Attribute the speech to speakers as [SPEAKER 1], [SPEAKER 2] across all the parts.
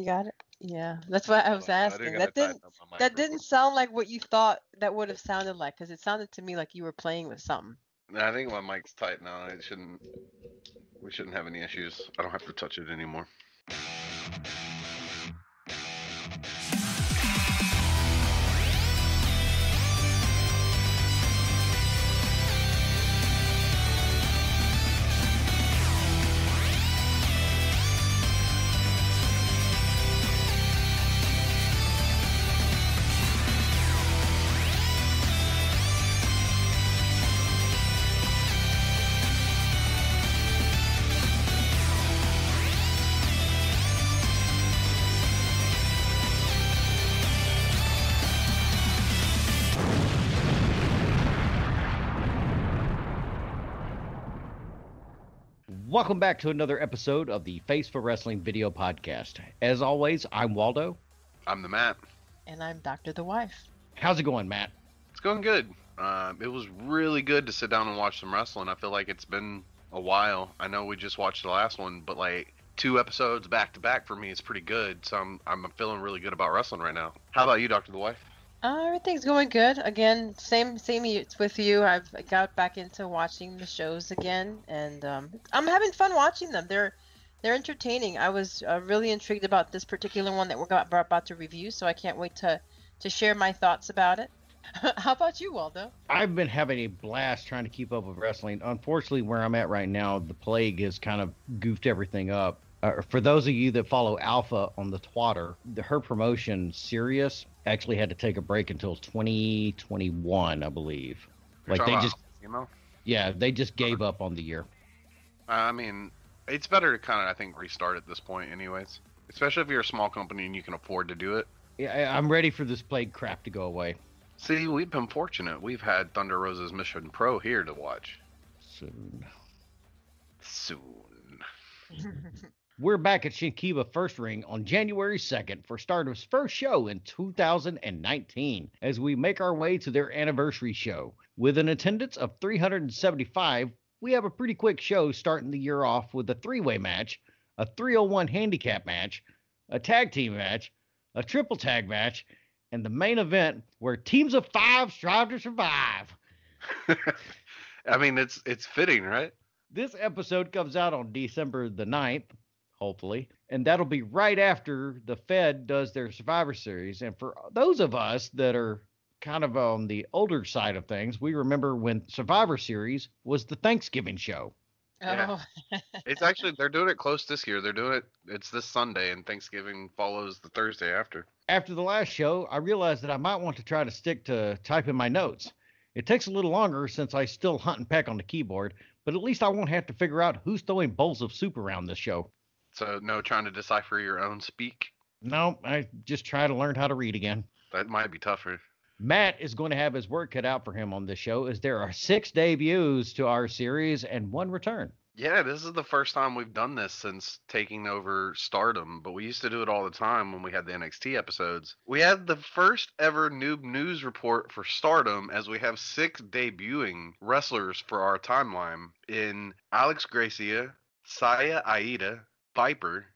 [SPEAKER 1] You got it. Yeah, that's what I was
[SPEAKER 2] I
[SPEAKER 1] asking.
[SPEAKER 2] didn't
[SPEAKER 1] That didn't
[SPEAKER 2] tighten up my mic
[SPEAKER 1] that didn't sound like what you thought that would have sounded like, because it sounded to me like you were playing with something.
[SPEAKER 2] I think my mic's tight now. It shouldn't. We shouldn't have any issues. I don't have to touch it anymore.
[SPEAKER 3] Welcome back to another episode of the Face for Wrestling video podcast. As always, I'm Waldo.
[SPEAKER 2] I'm the Matt.
[SPEAKER 1] And I'm Doctor the Wife.
[SPEAKER 3] How's it going, Matt?
[SPEAKER 2] It's going good. Um, it was really good to sit down and watch some wrestling. I feel like it's been a while. I know we just watched the last one, but like two episodes back to back for me is pretty good. So I'm I'm feeling really good about wrestling right now. How about you, Doctor the Wife?
[SPEAKER 1] Uh, everything's going good. Again, same same with you. I've got back into watching the shows again, and um, I'm having fun watching them. They're they're entertaining. I was uh, really intrigued about this particular one that we're about, about to review, so I can't wait to to share my thoughts about it. How about you, Waldo?
[SPEAKER 3] I've been having a blast trying to keep up with wrestling. Unfortunately, where I'm at right now, the plague has kind of goofed everything up. Uh, for those of you that follow Alpha on the Twitter, the, her promotion, Sirius, actually had to take a break until 2021, I believe.
[SPEAKER 2] You're
[SPEAKER 3] Like they
[SPEAKER 2] about
[SPEAKER 3] just,
[SPEAKER 2] Emo?
[SPEAKER 3] yeah, they just gave up on the year.
[SPEAKER 2] Uh, I mean, it's better to kind of I think restart at this point, anyways. Especially if you're a small company and you can afford to do it.
[SPEAKER 3] Yeah, I- I'm ready for this plague crap to go away
[SPEAKER 2] See, we've been fortunate. We've had Thunder Rosa's Mission Pro here to watch.
[SPEAKER 3] soon.
[SPEAKER 2] Soon.
[SPEAKER 3] We're back at Shinkiba First Ring on January 2nd for Stardom's first show in 2019 as we make our way to their anniversary show. With an attendance of 375, we have a pretty quick show starting the year off with a three way match, a 301 handicap match, a tag team match, a triple tag match, and the main event where teams of five strive to survive.
[SPEAKER 2] I mean, it's it's fitting, right?
[SPEAKER 3] This episode comes out on December the 9th, hopefully, and that'll be right after the Fed does their Survivor Series. And for those of us that are kind of on the older side of things, we remember when Survivor Series was the Thanksgiving show.
[SPEAKER 2] Yeah.
[SPEAKER 1] Oh,
[SPEAKER 2] It's actually they're doing it close this year. They're doing it. It's this Sunday, and Thanksgiving follows the Thursday after.
[SPEAKER 3] After the last show, I realized that I might want to try to stick to typing my notes. It takes a little longer since I still hunt and peck on the keyboard, but at least I won't have to figure out who's throwing bowls of soup around this show.
[SPEAKER 2] So no trying to decipher your own speak.
[SPEAKER 3] No, I just try to learn how to read again.
[SPEAKER 2] That might be tougher.
[SPEAKER 3] Matt is going to have his work cut out for him on this show as there are six debuts to our series and one return.
[SPEAKER 2] Yeah, this is the first time we've done this since taking over Stardom, but we used to do it all the time when we had the NXT episodes. We had the first ever noob news report for Stardom as we have six debuting wrestlers for our timeline in Alex Gracia, Saya Aida, Viper,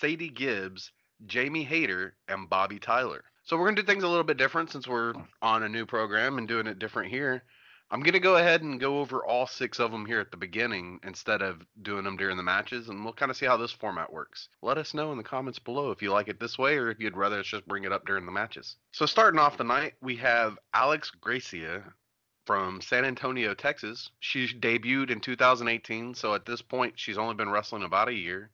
[SPEAKER 2] Sadie Gibbs, Jamie Hayter, and Bobby Tyler. So we're going to do things a little bit different since we're hmm. on a new program and doing it different here. I'm going to go ahead and go over all six of them here at the beginning instead of doing them during the matches, and we'll kind of see how this format works. Let us know in the comments below if you like it this way or if you'd rather us just bring it up during the matches. So, starting off the night, we have Alex Gracia from San Antonio, Texas. She debuted in 2018, so at this point, she's only been wrestling about a year.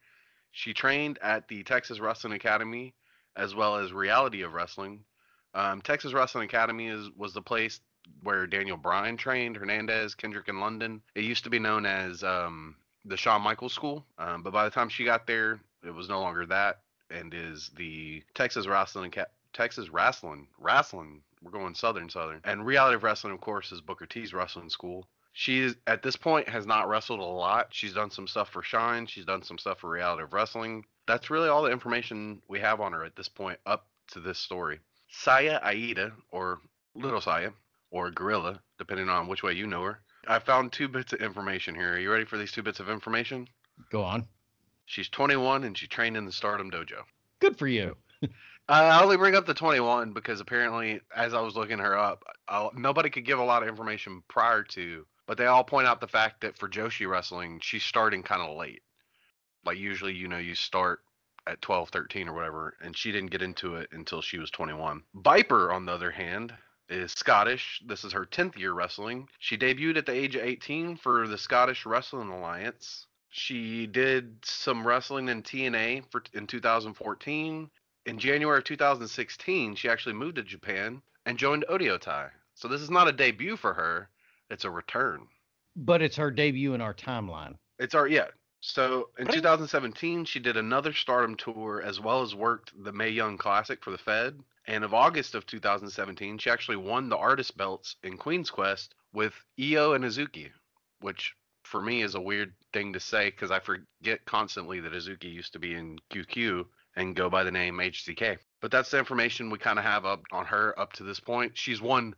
[SPEAKER 2] She trained at the Texas Wrestling Academy as well as Reality of Wrestling. Um, Texas Wrestling Academy is was the place where Daniel Bryan trained, Hernandez, Kendrick, and London. It used to be known as um, the Shawn Michaels School, um, but by the time she got there, it was no longer that, and is the Texas Wrestling Ca- Texas Wrestling Wrestling. We're going Southern Southern, and Reality of Wrestling, of course, is Booker T's wrestling school. She is at this point has not wrestled a lot. She's done some stuff for Shine. She's done some stuff for Reality of Wrestling. That's really all the information we have on her at this point up to this story. Saya Aida, or Little Saya, or Gorilla, depending on which way you know her. I found two bits of information here. Are you ready for these two bits of information?
[SPEAKER 3] Go on.
[SPEAKER 2] She's 21 and she trained in the Stardom Dojo.
[SPEAKER 3] Good for you.
[SPEAKER 2] I only bring up the 21 because apparently, as I was looking her up, I, nobody could give a lot of information prior to, but they all point out the fact that for Joshi Wrestling, she's starting kind of late. Like usually, you know, you start at 12, 13 or whatever, and she didn't get into it until she was 21. Viper, on the other hand, is Scottish. This is her 10th year wrestling. She debuted at the age of 18 for the Scottish Wrestling Alliance. She did some wrestling in TNA for in 2014. In January of 2016, she actually moved to Japan and joined Oedo Tai. So this is not a debut for her; it's a return.
[SPEAKER 3] But it's her debut in our timeline.
[SPEAKER 2] It's our yeah. So in 2017, she did another Stardom tour as well as worked the May Young Classic for the Fed. And of August of 2017, she actually won the artist belts in Queen's Quest with Io and Hazuki, which for me is a weird thing to say because I forget constantly that Hazuki used to be in QQ and go by the name HCK. But that's the information we kind of have up on her up to this point. She's won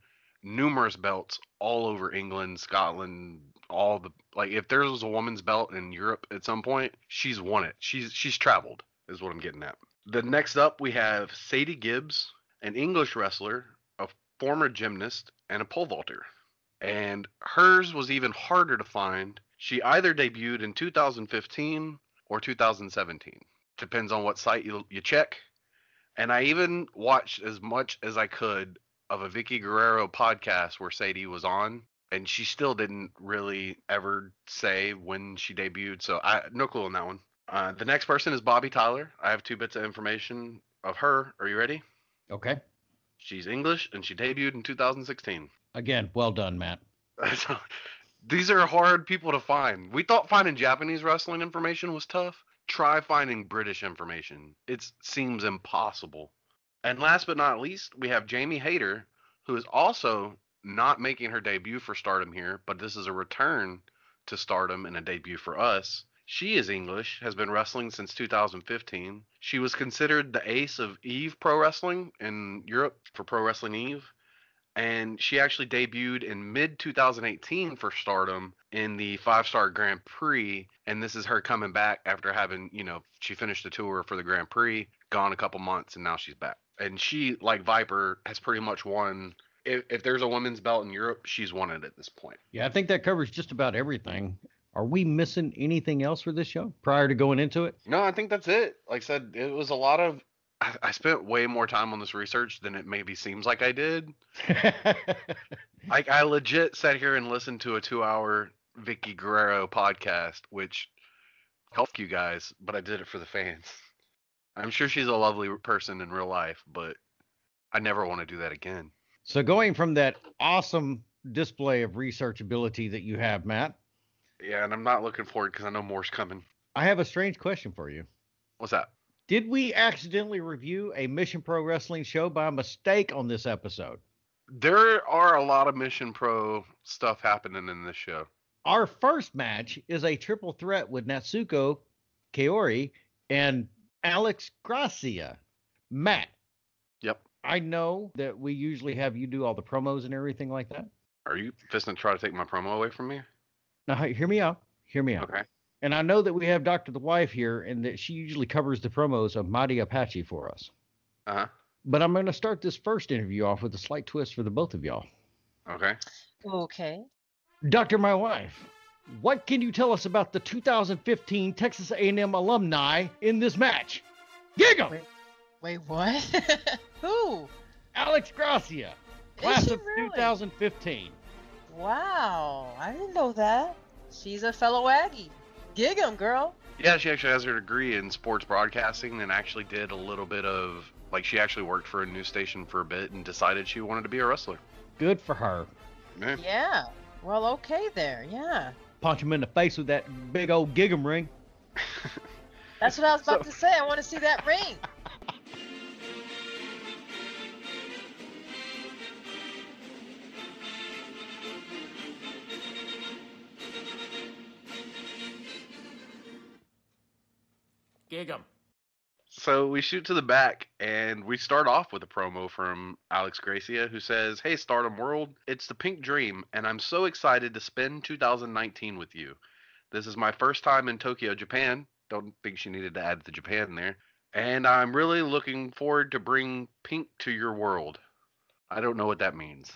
[SPEAKER 2] numerous belts all over England, Scotland, all the like if there was a woman's belt in Europe at some point, she's won it. She's she's traveled is what I'm getting at. The next up we have Sadie Gibbs, an English wrestler, a former gymnast, and a pole vaulter. And hers was even harder to find. She either debuted in 2015 or 2017. Depends on what site you, you check. And I even watched as much as I could of a Vickie Guerrero podcast where Sadie was on, and she still didn't really ever say when she debuted. So I no clue on that one. Uh, the next person is Bobby Tyler. I have two bits of information of her. Are you ready?
[SPEAKER 3] Okay.
[SPEAKER 2] She's English and she debuted in 2016.
[SPEAKER 3] Again, well done, Matt.
[SPEAKER 2] These are hard people to find. We thought finding Japanese wrestling information was tough. Try finding British information. It seems impossible. And last but not least, we have Jamie Hayter, who is also not making her debut for Stardom here, but this is a return to Stardom and a debut for us. She is English, has been wrestling since 2015. She was considered the ace of Eve Pro Wrestling in Europe for Pro Wrestling Eve. And she actually debuted in mid 2018 for Stardom in the five star Grand Prix. And this is her coming back after having, you know, she finished the tour for the Grand Prix, gone a couple months, and now she's back. And she, like Viper, has pretty much won if, if there's a women's belt in Europe, she's won it at this point.
[SPEAKER 3] Yeah, I think that covers just about everything. Are we missing anything else for this show prior to going into it?
[SPEAKER 2] No, I think that's it. Like I said, it was a lot of. I, I spent way more time on this research than it maybe seems like I did. like I legit sat here and listened to a two-hour Vickie Guerrero podcast, which helped you guys, but I did it for the fans. I'm sure she's a lovely person in real life, but I never want to do that again.
[SPEAKER 3] So going from that awesome display of research ability that you have, Matt.
[SPEAKER 2] Yeah, and I'm not looking forward because I know more's coming.
[SPEAKER 3] I have a strange question for you.
[SPEAKER 2] What's that?
[SPEAKER 3] Did we accidentally review a Mission Pro Wrestling show by mistake on this episode?
[SPEAKER 2] There are a lot of Mission Pro stuff happening in this show.
[SPEAKER 3] Our first match is a triple threat with Natsuko Kaori and Alex Gracia. Matt, Yep. I know that we usually have you do all the promos and everything like that.
[SPEAKER 2] Are you fisting to try to take my promo away from me?
[SPEAKER 3] Now, hear me out. Hear me out.
[SPEAKER 2] Okay.
[SPEAKER 3] And I know that we have Dr. The Wife here and that she usually covers the promos of Mighty Apache for us.
[SPEAKER 2] Uh huh.
[SPEAKER 3] But I'm going to start this first interview off with a slight twist for the both of y'all.
[SPEAKER 2] Okay.
[SPEAKER 1] Okay.
[SPEAKER 3] Dr. My Wife, what can you tell us about the 2015 Texas A&M alumni in this match? Gig 'em!
[SPEAKER 1] Wait, wait what? Who?
[SPEAKER 3] Alex Gracia, class of
[SPEAKER 1] really?
[SPEAKER 3] 2015.
[SPEAKER 1] Wow, I didn't know that. She's a fellow Aggie. Gig 'em, girl.
[SPEAKER 2] Yeah, she actually has her degree in sports broadcasting and actually did a little bit of like she actually worked for a news station for a bit and decided she wanted to be a wrestler.
[SPEAKER 3] Good for her.
[SPEAKER 2] Yeah.
[SPEAKER 1] Yeah. Well, okay there. Yeah.
[SPEAKER 3] Punch him in the face with that big old gig 'em ring.
[SPEAKER 1] That's what I was about
[SPEAKER 2] So-
[SPEAKER 1] to say. I want to see that ring.
[SPEAKER 4] Gig 'em.
[SPEAKER 2] So we shoot to the back and we start off with a promo from Alex Gracia who says, Hey Stardom World, it's the Pink Dream and I'm so excited to spend 2019 with you. This is my first time in Tokyo, Japan. Don't think she needed to add the Japan there. And I'm really looking forward to bring pink to your world. I don't know what that means.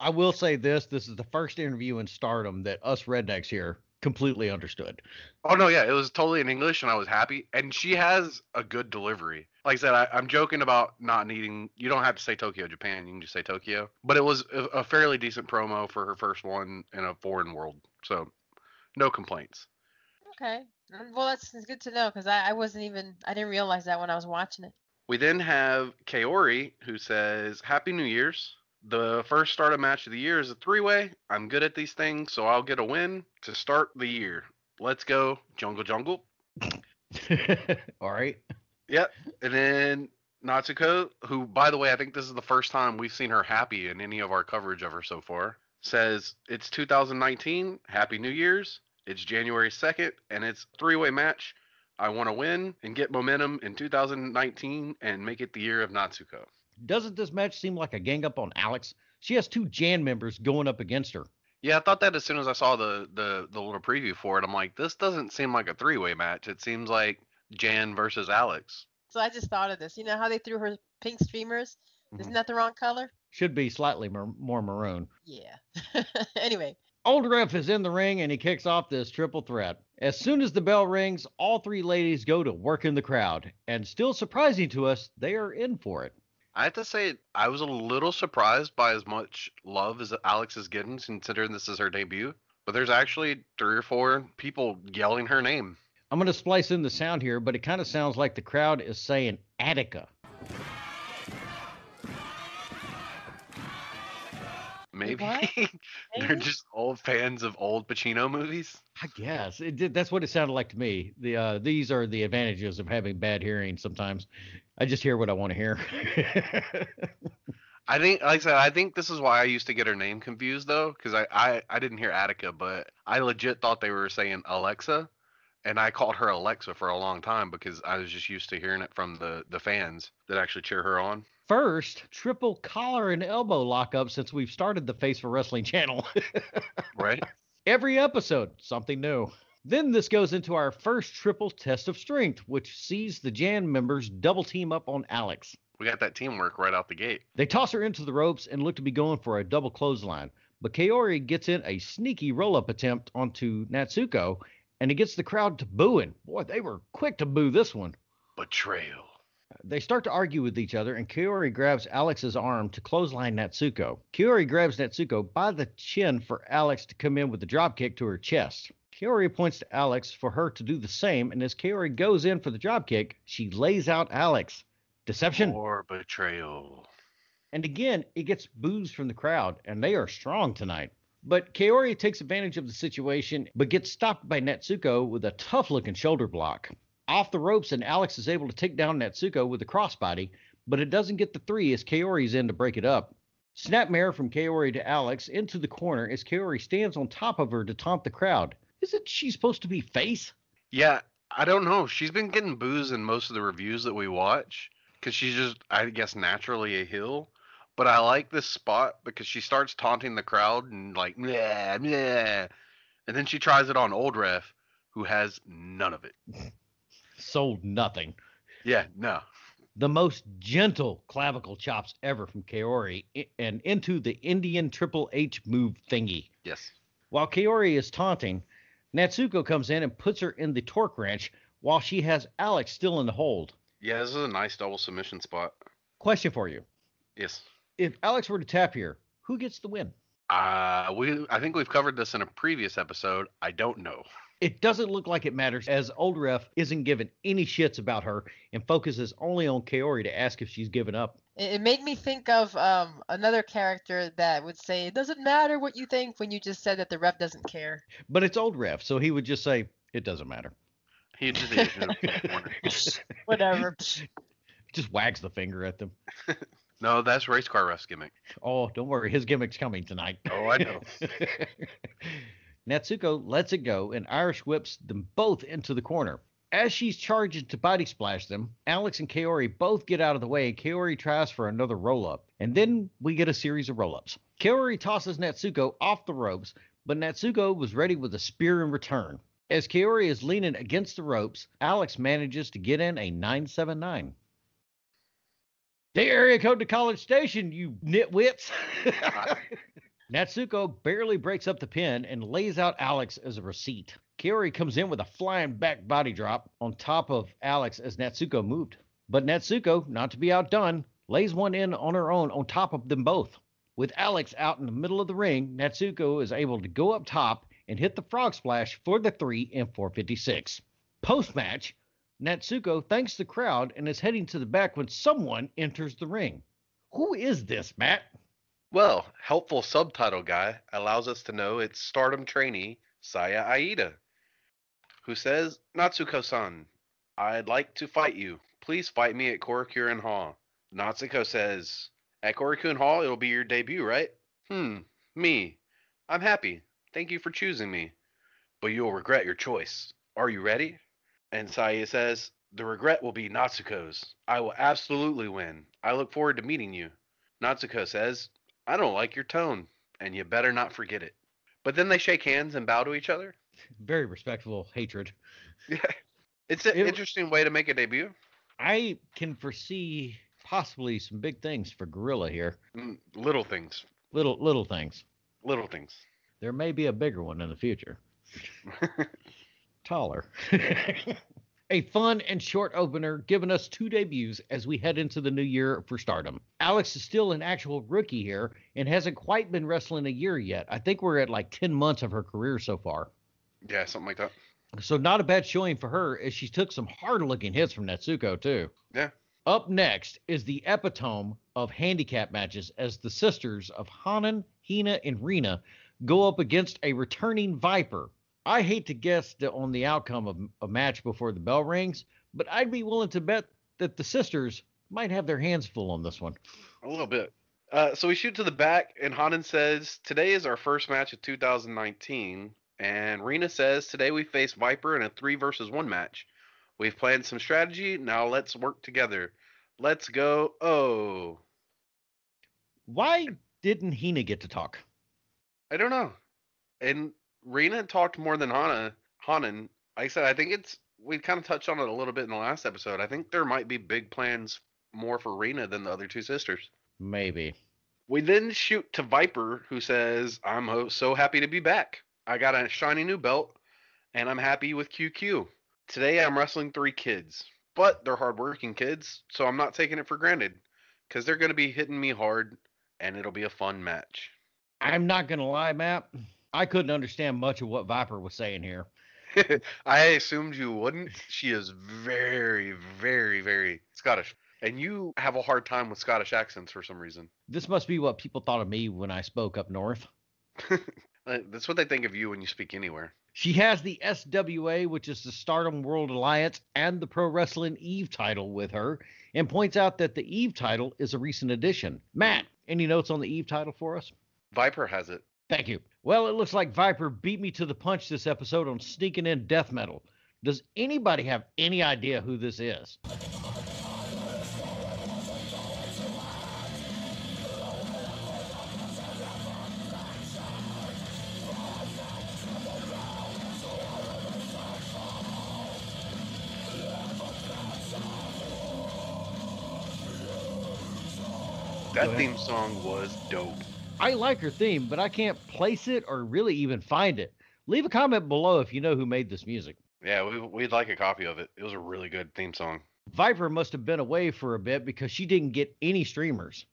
[SPEAKER 3] I will say this: this is the first interview in Stardom that us rednecks here completely understood.
[SPEAKER 2] Oh no, yeah, it was totally in English, and I was happy. And she has a good delivery. Like I said, I, I'm joking about not needing. You don't have to say Tokyo, Japan. You can just say Tokyo. But it was a, a fairly decent promo for her first one in a foreign world. So, no complaints.
[SPEAKER 1] Okay. Well, that's it's good to know because I, I wasn't even I didn't realize that when I was watching it.
[SPEAKER 2] We then have Kaori who says, "Happy New Year's." The first Stardom match of the year is a three-way. I'm good at these things, so I'll get a win to start the year. Let's go, Jungle Jungle.
[SPEAKER 3] All right.
[SPEAKER 2] Yep. And then Natsuko, who, by the way, I think this is the first time we've seen her happy in any of our coverage of her so far, says it's 2019. Happy New Year's. It's January 2nd, and it's three way match. I want to win and get momentum in 2019 and make it the year of Natsuko.
[SPEAKER 3] Doesn't this match seem like a gang up on Alex? She has two Jan members going up against her.
[SPEAKER 2] Yeah, I thought that as soon as I saw the, the, the little preview for it. I'm like, this doesn't seem like a three way match. It seems like Jan versus Alex.
[SPEAKER 1] So I just thought of this. You know how they threw her pink streamers?
[SPEAKER 3] Mhm.
[SPEAKER 1] Isn't that the wrong color?
[SPEAKER 3] Should be slightly mer- more maroon.
[SPEAKER 1] Yeah. anyway,
[SPEAKER 3] Old Ref is in the ring and he kicks off this triple threat. As soon as the bell rings, all three ladies go to work in the crowd. And still surprising to us, they are in for it.
[SPEAKER 2] I have to say, I was a little surprised by as much love as Alex is getting, considering this is her debut. But there's actually three or four people yelling her name.
[SPEAKER 3] I'm going to splice in the sound here, but it kind of sounds like the crowd is saying Attica.
[SPEAKER 2] Maybe they're just old fans of Al Pacino movies.
[SPEAKER 3] I guess it did, that's what it sounded like to me. The uh, these are the advantages of having bad hearing. Sometimes I just hear what I want to hear.
[SPEAKER 2] I think, like I said, I think this is why I used to get her name confused though, because I, I I didn't hear Attica, but I legit thought they were saying Alexa, and I called her Alexa for a long time because I was just used to hearing it from the the fans that actually cheer her on.
[SPEAKER 3] First, triple collar and elbow lockup since we've started the Face for Wrestling channel.
[SPEAKER 2] Right?
[SPEAKER 3] Every episode, something new. Then this goes into our first triple test of strength, which sees the Jan members double team up on Alex.
[SPEAKER 2] we got that teamwork right out the gate.
[SPEAKER 3] They toss her into the ropes and look to be going for a double clothesline, but Kaori gets in a sneaky roll up attempt onto Natsuko, and it gets the crowd to booing. Boy, they were quick to boo this one.
[SPEAKER 2] Betrayal.
[SPEAKER 3] They start to argue with each other, and Kaori grabs Alex's arm to clothesline Natsuko. Kaori grabs Natsuko by the chin for Alex to come in with a dropkick to her chest. Kaori points to Alex for her to do the same, and as Kaori goes in for the dropkick, she lays out Alex. Deception.
[SPEAKER 2] Or betrayal.
[SPEAKER 3] And again, it gets boos from the crowd, and they are strong tonight. But Kaori takes advantage of the situation, but gets stopped by Natsuko with a tough looking shoulder block. Off the ropes, and Alex is able to take down Natsuko with a crossbody, but it doesn't get the three as Kaori's in to break it up. Snapmare from Kaori to Alex into the corner as Kaori stands on top of her to taunt the crowd. Isn't she supposed to be face?
[SPEAKER 2] Yeah, I don't know. She's been getting booze in most of the reviews that we watch because she's just, I guess, naturally a heel. But I like this spot because she starts taunting the crowd and like, yeah, yeah, and then she tries it on Old Ref, who has none of it.
[SPEAKER 3] Sold nothing.
[SPEAKER 2] Yeah, no.
[SPEAKER 3] the most gentle clavicle chops ever from Kaori and into the Indian Triple H move thingy.
[SPEAKER 2] Yes.
[SPEAKER 3] While Kaori is taunting, Natsuko comes in and puts her in the torque wrench while she has Alex still in the hold.
[SPEAKER 2] Yeah, this is a nice double submission spot.
[SPEAKER 3] Question for you.
[SPEAKER 2] Yes.
[SPEAKER 3] If Alex were to tap here, who gets the win?
[SPEAKER 2] Uh, we I think we've covered this in a previous episode. I don't know.
[SPEAKER 3] It doesn't look like it matters as Old Ref isn't giving any shits about her and focuses only on Kaori to ask if she's given up.
[SPEAKER 1] it, it made me think of um another character that would say it doesn't matter what you think when you just said that the ref doesn't care.
[SPEAKER 3] But it's Old Ref, so he would just say, it doesn't matter.
[SPEAKER 2] He just ate it in the corner.
[SPEAKER 1] Whatever.
[SPEAKER 3] Just wags the finger at them.
[SPEAKER 2] No, that's race car ref's gimmick.
[SPEAKER 3] Oh, don't worry, his gimmick's coming tonight.
[SPEAKER 2] Oh, I know.
[SPEAKER 3] Natsuko lets it go and Irish whips them both into the corner. As she's charging to body splash them, Alex and Kaori both get out of the way and Kaori tries for another roll up. And then we get a series of roll ups. Kaori tosses Natsuko off the ropes, but Natsuko was ready with a spear in return. As Kaori is leaning against the ropes, Alex manages to get in a 979. The area code to College Station, you nitwits. Natsuko barely breaks up the pin and lays out Alex as a receipt. Kaori comes in with a flying back body drop on top of Alex as Natsuko moved. But Natsuko, not to be outdone, lays one in on her own on top of them both. With Alex out in the middle of the ring, Natsuko is able to go up top and hit the frog splash for the 3 and 456. Post match, Natsuko thanks the crowd and is heading to the back when someone enters the ring. Who is this, Matt?
[SPEAKER 2] Well, helpful subtitle guy allows us to know it's Stardom trainee Saya Aida, who says, Natsuko-san, I'd like to fight you. Please fight me at Korakuen Hall. Natsuko says, At Korakuen Hall, it'll be your debut, right? Hmm, me. I'm happy. Thank you for choosing me. But you'll regret your choice. Are you ready? And Saya says, The regret will be Natsuko's. I will absolutely win. I look forward to meeting you. Natsuko says, I don't like your tone, and you better not forget it. But then they shake hands and bow to each other.
[SPEAKER 3] Very respectful hatred.
[SPEAKER 2] Yeah. It's an
[SPEAKER 3] It-
[SPEAKER 2] interesting way to make a debut.
[SPEAKER 3] I can foresee possibly some big things for Gorilla here.
[SPEAKER 2] Mm, Little things.
[SPEAKER 3] Little little things.
[SPEAKER 2] Little things.
[SPEAKER 3] There may be a bigger one in the future. Taller. a fun and short opener giving us two debuts as we head into the new year for stardom. Alex is still an actual rookie here and hasn't quite been wrestling a year yet. I think we're at like 10 months of her career so far.
[SPEAKER 2] yeah, something like that.
[SPEAKER 3] So not a bad showing for her as she took some hard looking hits from Natsuko too.
[SPEAKER 2] Yeah.
[SPEAKER 3] Up next is the epitome of handicap matches as the sisters of Hanan, Hina, and Rina go up against a returning Viper. I hate to guess the, on the outcome of a match before the bell rings, but I'd be willing to bet that the sisters might have their hands full on this one.
[SPEAKER 2] A little bit. Uh, so we shoot to the back, and Hanan says, Today is our first match of 2019. And Rina says, Today we face Viper in a three versus one match. We've planned some strategy. Now let's work together. Let's go. Oh,
[SPEAKER 3] Why didn't Hina get to talk?
[SPEAKER 2] I don't know. And Rina talked more than Hana. Hanan. Like I said, I think it's, we kind of touched on it a little bit in the last episode. I think there might be big plans more for Rina than the other two sisters.
[SPEAKER 3] Maybe.
[SPEAKER 2] We then shoot to Viper, who says, I'm so happy to be back. I got a shiny new belt, and I'm happy with QQ. Today I'm wrestling three kids, but they're hardworking kids, so I'm not taking it for granted, because they're going to be hitting me hard, and it'll be a fun match.
[SPEAKER 3] I'm not going to lie, Matt. I couldn't understand much of what Viper was saying here.
[SPEAKER 2] I assumed you wouldn't. She is very, very, very Scottish. And you have a hard time with Scottish accents for some reason.
[SPEAKER 3] This must be what people thought of me when I spoke up north.
[SPEAKER 2] Uh, That's what they think of you when you speak anywhere.
[SPEAKER 3] She has the SWA, which is the Stardom World Alliance, and the Pro Wrestling Eve title with her, and points out that the Eve title is a recent addition. Matt, any notes on the Eve title for us?
[SPEAKER 2] Viper has it.
[SPEAKER 3] Thank you. Well, it looks like Viper beat me to the punch this episode on sneaking in death metal. Does anybody have any idea who this is?
[SPEAKER 2] That theme song was dope.
[SPEAKER 3] I like her theme, but I can't place it or really even find it. Leave a comment below if you know who made this music.
[SPEAKER 2] Yeah, we, we'd like a copy of it. It was a really good theme song.
[SPEAKER 3] Viper must have been away for a bit because she didn't get any streamers.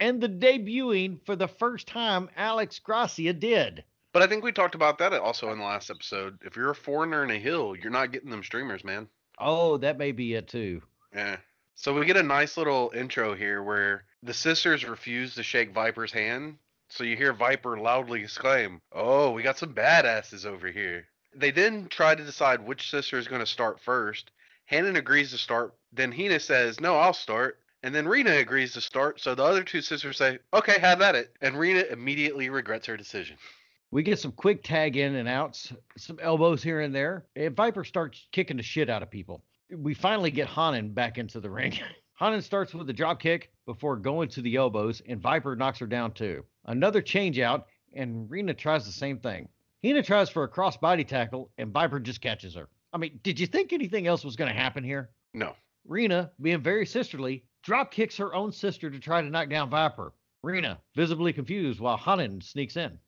[SPEAKER 3] And the debuting for the first time Alex Gracia did.
[SPEAKER 2] But I think we talked about that also in the last episode. If you're a foreigner in a hill, you're not getting them streamers, man.
[SPEAKER 3] Oh, that may be it too.
[SPEAKER 2] Yeah. So we get a nice little intro here where the sisters refuse to shake Viper's hand. So you hear Viper loudly exclaim, Oh, we got some badasses over here. They then try to decide which sister is going to start first. Hanan agrees to start. Then Hina says, No, I'll start. And then Rina agrees to start. So the other two sisters say, Okay, have at it. And Rina immediately regrets her decision.
[SPEAKER 3] We get some quick tag in and outs, some elbows here and there. And Viper starts kicking the shit out of people. We finally get Hanan back into the ring. Hanan starts with a drop kick before going to the elbows, and Viper knocks her down too. Another change out, and Rina tries the same thing. Hina tries for a crossbody tackle, and Viper just catches her. I mean, did you think anything else was going to happen here?
[SPEAKER 2] No.
[SPEAKER 3] Rina, being very sisterly, drop kicks her own sister to try to knock down Viper. Rina, visibly confused while Hanan sneaks in.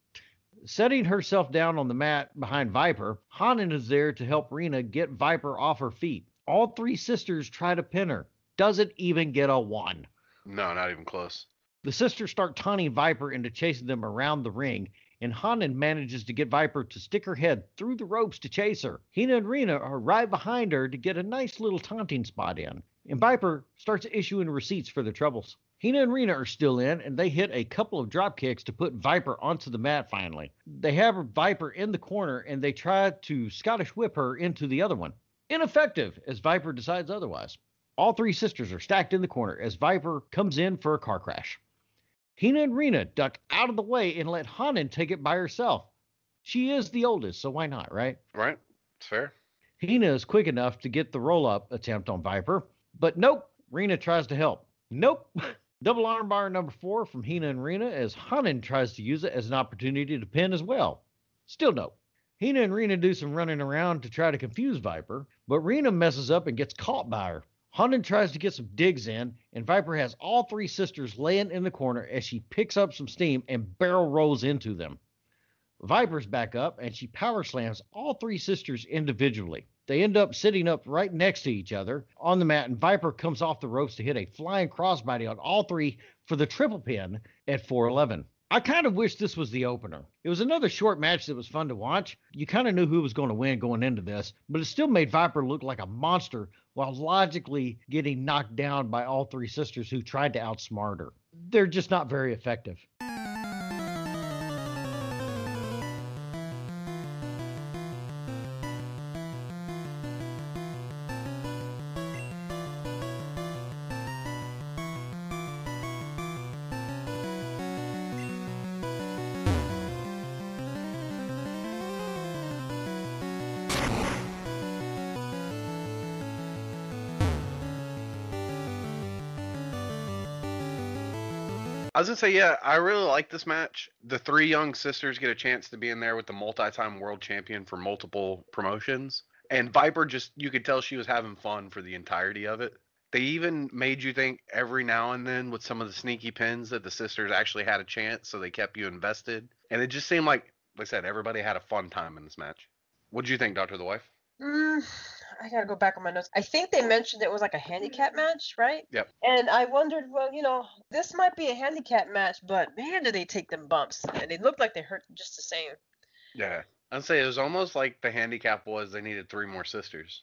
[SPEAKER 3] Setting herself down on the mat behind Viper, Hanan is there to help Rina get Viper off her feet. All three sisters try to pin her. Doesn't even get a one.
[SPEAKER 2] No, not even close.
[SPEAKER 3] The sisters start taunting Viper into chasing them around the ring, and Hanan manages to get Viper to stick her head through the ropes to chase her. Hina and Rina are right behind her to get a nice little taunting spot in, and Viper starts issuing receipts for their troubles. Hina and Rina are still in, and they hit a couple of drop kicks to put Viper onto the mat finally. They have Viper in the corner, and they try to Scottish whip her into the other one. Ineffective, as Viper decides otherwise. All three sisters are stacked in the corner as Viper comes in for a car crash. Hina and Rina duck out of the way and let Hanan take it by herself. She is the oldest, so why not, right?
[SPEAKER 2] Right? It's fair.
[SPEAKER 3] Hina is quick enough to get the roll up attempt on Viper, but nope, Rina tries to help. Nope. Double armbar number four from Hina and Rina as Hanan tries to use it as an opportunity to pin as well. Still nope. Hina and Rina do some running around to try to confuse Viper, but Rina messes up and gets caught by her. Hanan tries to get some digs in, and Viper has all three sisters laying in the corner as she picks up some steam and barrel rolls into them. Viper's back up and she power slams all three sisters individually. They end up sitting up right next to each other on the mat, and Viper comes off the ropes to hit a flying crossbody on all three for the triple pin at 411. I kind of wish this was the opener. It was another short match that was fun to watch. You kind of knew who was going to win going into this, but it still made Viper look like a monster while logically getting knocked down by all three sisters who tried to outsmart her. They're just not very effective.
[SPEAKER 2] I was gonna say, yeah, I really like this match. The three young sisters get a chance to be in there with the multi-time world champion for multiple promotions, and Viper just you could tell she was having fun for the entirety of it. They even made you think every now and then with some of the sneaky pins that the sisters actually had a chance, so they kept you invested. And it just seemed like, like I said, everybody had a fun time in this match. What did you think, Doctor the Wife?
[SPEAKER 1] Mm, I gotta go back on my notes. I think they mentioned it was like a handicap match, right?
[SPEAKER 2] Yep.
[SPEAKER 1] And I wondered, well, you know, this might be a handicap match, but man, do they take them bumps? And they looked like they hurt just the same.
[SPEAKER 2] Yeah, I'd say it was almost like the handicap was they needed three more sisters.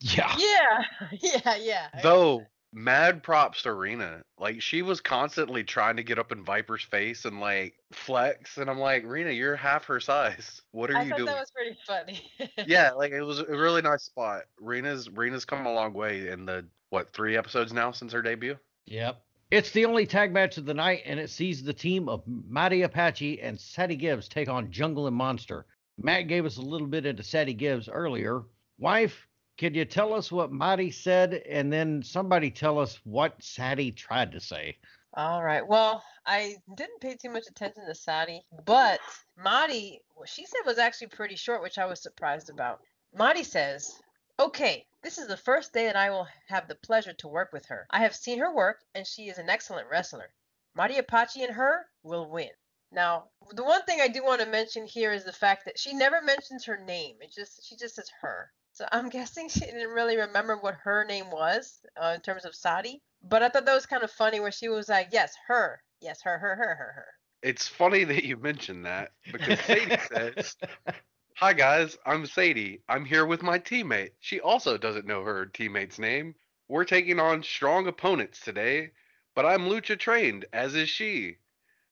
[SPEAKER 3] Yeah.
[SPEAKER 1] Yeah, yeah, yeah.
[SPEAKER 2] Though mad props to Rina. Like she was constantly trying to get up in Viper's face and like flex, and I'm like, Rina, you're half her size. What are
[SPEAKER 1] I
[SPEAKER 2] you
[SPEAKER 1] thought
[SPEAKER 2] doing?
[SPEAKER 1] that was pretty funny.
[SPEAKER 2] yeah, like it was a really nice spot. Rina's Rina's come a long way in the what three episodes now since her debut.
[SPEAKER 3] Yep. It's the only tag match of the night, and it sees the team of Mighty Apache and Sadie Gibbs take on Jungle and Monster. Matt gave us a little bit into Sadie Gibbs earlier. Wife, can you tell us what Mighty said, and then somebody tell us what Sadie tried to say?
[SPEAKER 1] All right. Well, I didn't pay too much attention to Sadie, but Madi, what she said was actually pretty short, which I was surprised about. Madi says, Okay, this is the first day that I will have the pleasure to work with her. I have seen her work, and she is an excellent wrestler. Mary Apache and her will win. Now, the one thing I do want to mention here is the fact that she never mentions her name. It just she just says her. So I'm guessing she didn't really remember what her name was uh, in terms of Sadie. But I thought that was kind of funny where she was like, yes, her. Yes, her, her, her, her, her.
[SPEAKER 2] It's funny that you mentioned that because Sadie says, Hi guys, I'm Sadie. I'm here with my teammate. She also doesn't know her teammate's name. We're taking on strong opponents today, but I'm lucha trained, as is she.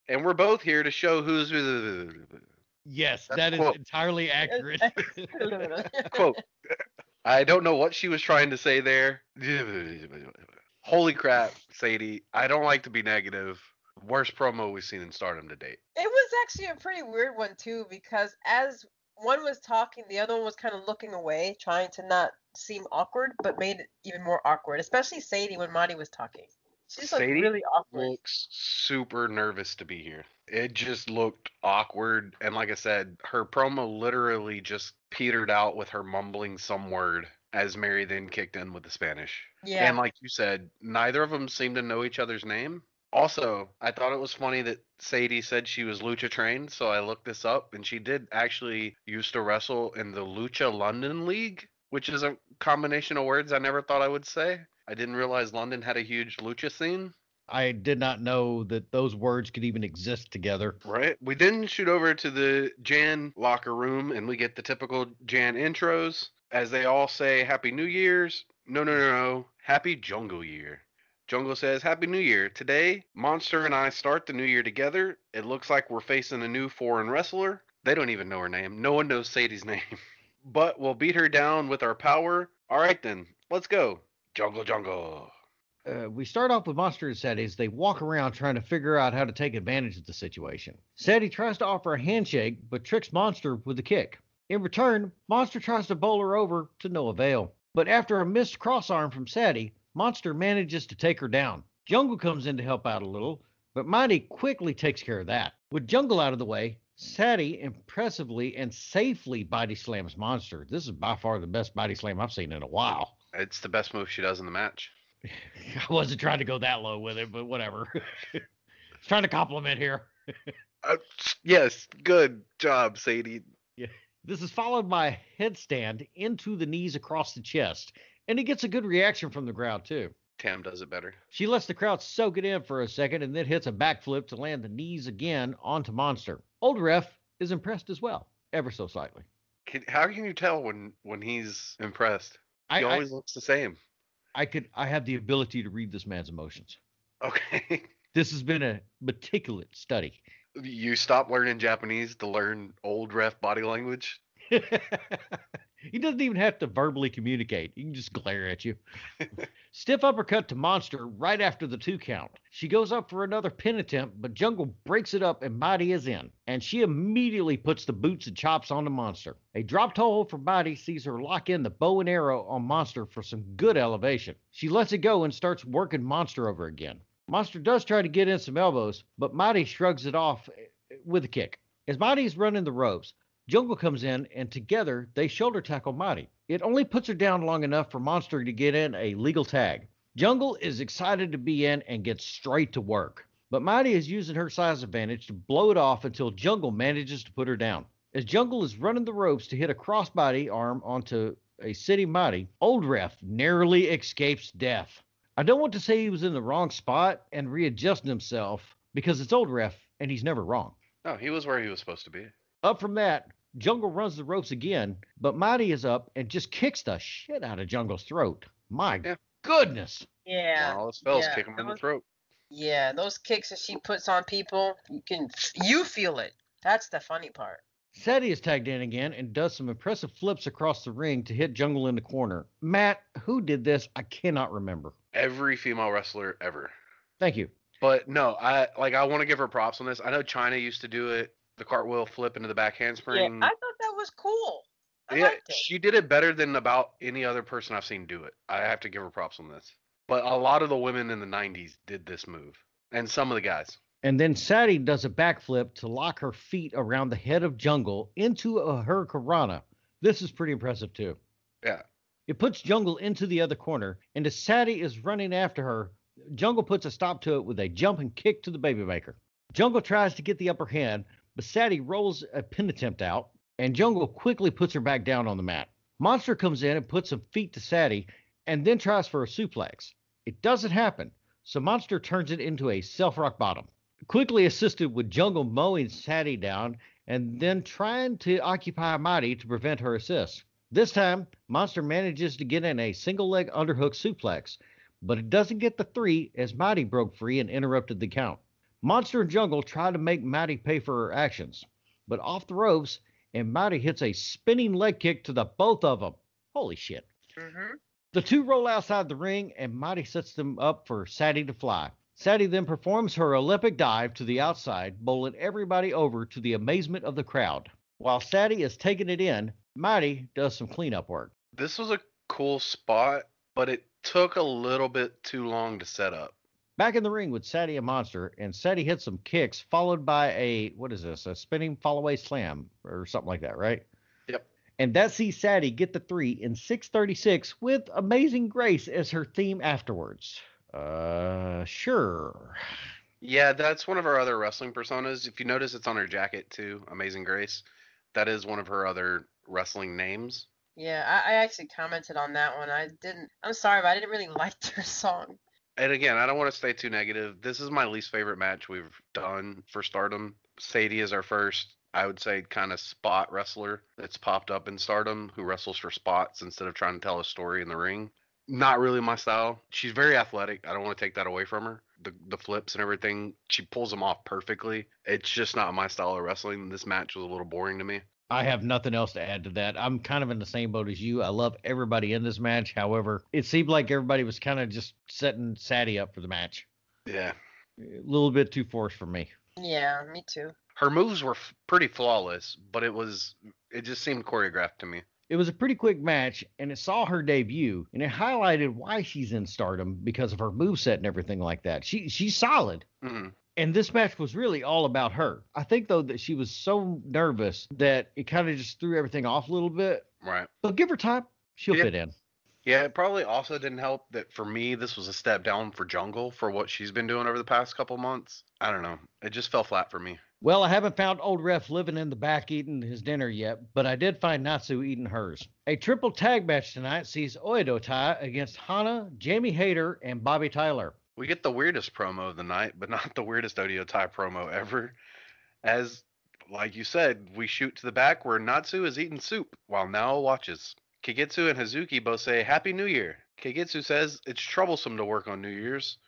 [SPEAKER 2] And we're both here to show who's
[SPEAKER 3] Yes,
[SPEAKER 2] That's
[SPEAKER 3] that
[SPEAKER 2] a
[SPEAKER 3] is
[SPEAKER 2] quote.
[SPEAKER 3] entirely accurate.
[SPEAKER 2] quote. I don't know what she was trying to say there. Holy crap, Sadie. I don't like to be negative. Worst promo we've seen in Stardom to date.
[SPEAKER 1] It was actually a pretty weird one too because as one was talking, the other one was kind of looking away, trying to not seem awkward, but made it even more awkward. Especially Sadie when Marty was talking. She's like
[SPEAKER 2] Sadie
[SPEAKER 1] really awkward.
[SPEAKER 2] looks super nervous to be here. It just looked awkward, and like I said, her promo literally just petered out with her mumbling some word as Mary then kicked in with the Spanish.
[SPEAKER 1] Yeah.
[SPEAKER 2] And like you said, neither of them seemed to know each other's name. Also, I thought it was funny that Sadie said she was lucha trained, so I looked this up, and she did actually used to wrestle in the Lucha London League, which is a combination of words I never thought I would say. I didn't realize London had a huge lucha scene.
[SPEAKER 3] I did not know that those words could even exist together.
[SPEAKER 2] Right. We then shoot over to the Jan locker room and we get the typical Jan intros as they all say Happy New Year's. No, no, no, no. Happy Jungle Year. Jungle says, Happy New Year. Today, Monster and I start the new year together. It looks like we're facing a new foreign wrestler. They don't even know her name. No one knows Sadie's name. but we'll beat her down with our power. All right, then. Let's go. Jungle, jungle.
[SPEAKER 3] Uh, we start off with Monster and Sadie as they walk around trying to figure out how to take advantage of the situation. Sadie tries to offer a handshake, but tricks Monster with a kick. In return, Monster tries to bowl her over to no avail. But after a missed crossarm from Sadie, Monster manages to take her down. Jungle comes in to help out a little, but Mighty quickly takes care of that. With Jungle out of the way, Sadie impressively and safely body slams Monster. This is by far the best body slam I've seen in a while.
[SPEAKER 2] It's the best move she does in the match.
[SPEAKER 3] I wasn't trying to go that low with it, but whatever. Just trying to compliment here.
[SPEAKER 2] Uh, yes, good job, Sadie. Yeah.
[SPEAKER 3] This is followed by a headstand into the knees across the chest, and it gets a good reaction from the crowd too.
[SPEAKER 2] Tam does it better.
[SPEAKER 3] She lets the crowd soak it in for a second and then hits a backflip to land the knees again onto Monster. Old Ref is impressed as well, ever so slightly.
[SPEAKER 2] Can, how can you tell when when he's impressed? He
[SPEAKER 3] I, I,
[SPEAKER 2] always looks the same.
[SPEAKER 3] I could I have the ability to read this man's emotions.
[SPEAKER 2] Okay.
[SPEAKER 3] This has been a meticulous study.
[SPEAKER 2] you stop learning Japanese to learn old ref body language.
[SPEAKER 3] he doesn't even have to verbally communicate. He can just glare at you. Stiff uppercut to Monster right after the two count. She goes up for another pin attempt, but Jungle breaks it up and Mighty is in. And she immediately puts the boots and chops on the Monster. A drop toe hold from Mighty sees her lock in the bow and arrow on Monster for some good elevation. She lets it go and starts working Monster over again. Monster does try to get in some elbows, but Mighty shrugs it off with a kick. As Mighty is running the ropes, Jungle comes in and together they shoulder tackle Mighty. It only puts her down long enough for Monster to get in a legal tag. Jungle is excited to be in and gets straight to work. But Mighty is using her size advantage to blow it off until Jungle manages to put her down. As Jungle is running the ropes to hit a crossbody arm onto a City Mighty, Old Ref narrowly escapes death. I don't want to say he was in the wrong spot and readjusting himself because it's Old Ref and he's never wrong.
[SPEAKER 2] No, he was where he was supposed to be.
[SPEAKER 3] Up from that, Jungle runs the ropes again, but Mighty is up and just kicks the shit out of Jungle's throat. My
[SPEAKER 2] Yeah.
[SPEAKER 3] goodness.
[SPEAKER 1] Yeah.
[SPEAKER 2] All the spells
[SPEAKER 1] yeah,
[SPEAKER 2] kick him in the
[SPEAKER 1] those-
[SPEAKER 2] throat.
[SPEAKER 1] Yeah, those kicks that she puts on people, you can you feel it. That's the funny part.
[SPEAKER 3] Sadie is tagged in again and does some impressive flips across the ring to hit Jungle in the corner. Matt, who did this? I cannot remember.
[SPEAKER 2] Every female wrestler ever.
[SPEAKER 3] Thank you.
[SPEAKER 2] But no, I like I want to give her props on this. I know Chyna used to do it, the cartwheel flip into the back
[SPEAKER 1] Yeah,
[SPEAKER 2] handspring.
[SPEAKER 1] I thought that was cool. I
[SPEAKER 2] yeah, she did it better than about any other person I've seen do it. I have to give her props on this. But a lot of the women in the 90s did this move, and some of the guys.
[SPEAKER 3] And then Sadie does a backflip to lock her feet around the head of Jungle into a Hurricanrana. This is pretty impressive too.
[SPEAKER 2] Yeah.
[SPEAKER 3] It puts Jungle into the other corner, and as Sadie is running after her, Jungle puts a stop to it with a jumping kick to the babymaker. Jungle tries to get the upper hand, but Sadie rolls a pin attempt out, and Jungle quickly puts her back down on the mat. Monster comes in and puts some feet to Sadie, and then tries for a suplex. It doesn't happen, so Monster turns it into a self rock bottom. Quickly assisted with Jungle mowing Sadie down and then trying to occupy Mighty to prevent her assist. This time, Monster manages to get in a single leg underhook suplex, but it doesn't get the three as Mighty broke free and interrupted the count. Monster and Jungle try to make Mighty pay for her actions, but off the ropes, and Mighty hits a spinning leg kick to the both of them. Holy shit.
[SPEAKER 1] hmm
[SPEAKER 3] The two roll outside the ring, and Mighty sets them up for Sadie to fly. Sadie then performs her Olympic dive to the outside, bowling everybody over to the amazement of the crowd. While Sadie is taking it in, Mighty does some cleanup work.
[SPEAKER 2] This was a cool spot, but it took a little bit too long to set up.
[SPEAKER 3] Back in the ring with Sadie a Monster, and Sadie hits some kicks, followed by a what is this? A spinning fall away slam or something like that, right?
[SPEAKER 2] Yep.
[SPEAKER 3] And that sees Sadie get the three in 636 with Amazing Grace as her theme afterwards. Uh, sure.
[SPEAKER 2] Yeah, that's one of her other wrestling personas. If you notice, it's on her jacket too. Amazing Grace. That is one of her other wrestling names.
[SPEAKER 1] Yeah, I, I actually commented on that one. I didn't. I'm sorry, but I didn't really like their song.
[SPEAKER 2] And again, I don't want to stay too negative. This is my least favorite match we've done for Stardom. Sadie is our first, I would say, kind of spot wrestler that's popped up in Stardom who wrestles for spots instead of trying to tell a story in the ring. Not really my style. She's very athletic. I don't want to take that away from her. The the flips and everything, she pulls them off perfectly. It's just not my style of wrestling. This match was a little boring to me.
[SPEAKER 3] I have nothing else to add to that. I'm kind of in the same boat as you. I love everybody in this match. However, it seemed like everybody was kind of just setting Sadie up for the match.
[SPEAKER 2] Yeah.
[SPEAKER 3] A little bit too forced for me.
[SPEAKER 1] Yeah, me too.
[SPEAKER 2] Her moves were f- pretty flawless, but it was it just seemed choreographed to me.
[SPEAKER 3] It was a pretty quick match, and it saw her debut, and it highlighted why she's in stardom because of her moveset and everything like that. She she's solid.
[SPEAKER 2] Mm.
[SPEAKER 3] And this match was really all about her. I think though that she was so nervous that it kind of just threw everything off a little bit.
[SPEAKER 2] Right.
[SPEAKER 3] But give her time, she'll
[SPEAKER 2] Yeah.
[SPEAKER 3] fit in.
[SPEAKER 2] Yeah, it probably also didn't help that for me this was a step down for Jungle for what she's been doing over the past couple months. I don't know. It just fell flat for me.
[SPEAKER 3] Well, I haven't found old ref living in the back eating his dinner yet, but I did find Natsu eating hers. A triple tag match tonight sees Oedo Tai against Hana, Jamie Hayter, and Bobbi Tyler.
[SPEAKER 2] We get the weirdest promo of the night, but not the weirdest Oedo Tai promo ever. As like you said, we shoot to the back where Natsu is eating soup while Nao watches. Kagetsu and Hazuki both say Happy New Year. Kagetsu says it's troublesome to work on New Year's.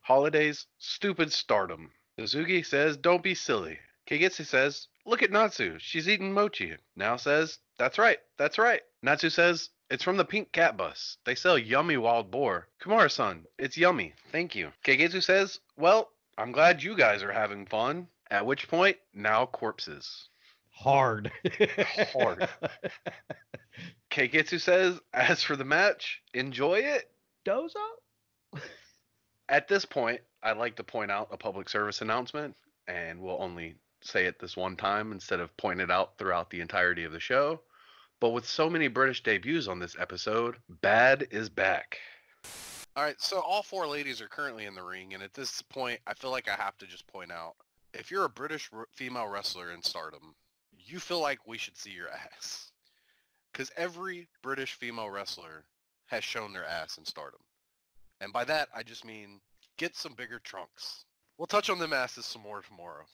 [SPEAKER 2] Holidays, stupid stardom. Hazuki says don't be silly. Kagetsu says, look at Natsu, she's eating mochi. Now says, that's right, that's right. Natsu says, it's from the Pink Cat Bus. They sell yummy wild boar. Kimura-san, it's yummy. Thank you. Kagetsu says, well, I'm glad you guys are having fun. At which point, now corpses.
[SPEAKER 3] Hard.
[SPEAKER 2] Hard. Kagetsu says, as for the match, enjoy it.
[SPEAKER 3] Dozo?
[SPEAKER 2] At this point, I'd like to point out a public service announcement, and we'll only say it this one time instead of point it out throughout the entirety of the show. But with so many British debuts on this episode, Bad is back.
[SPEAKER 5] All right, so all four ladies are currently in the ring, and at this point, I feel like I have to just point out, if you're a British female wrestler in Stardom, you feel like we should see your ass, because every British female wrestler has shown their ass in Stardom, and by that I just mean get some bigger trunks. We'll touch on the masses some more tomorrow.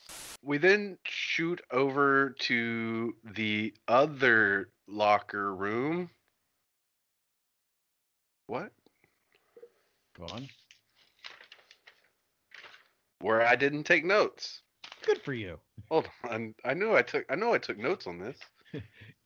[SPEAKER 2] We then shoot over to the other locker room. What?
[SPEAKER 3] Go on.
[SPEAKER 2] Where I didn't take notes.
[SPEAKER 3] Good for you.
[SPEAKER 2] Hold on. I knew I took I know I took notes on this.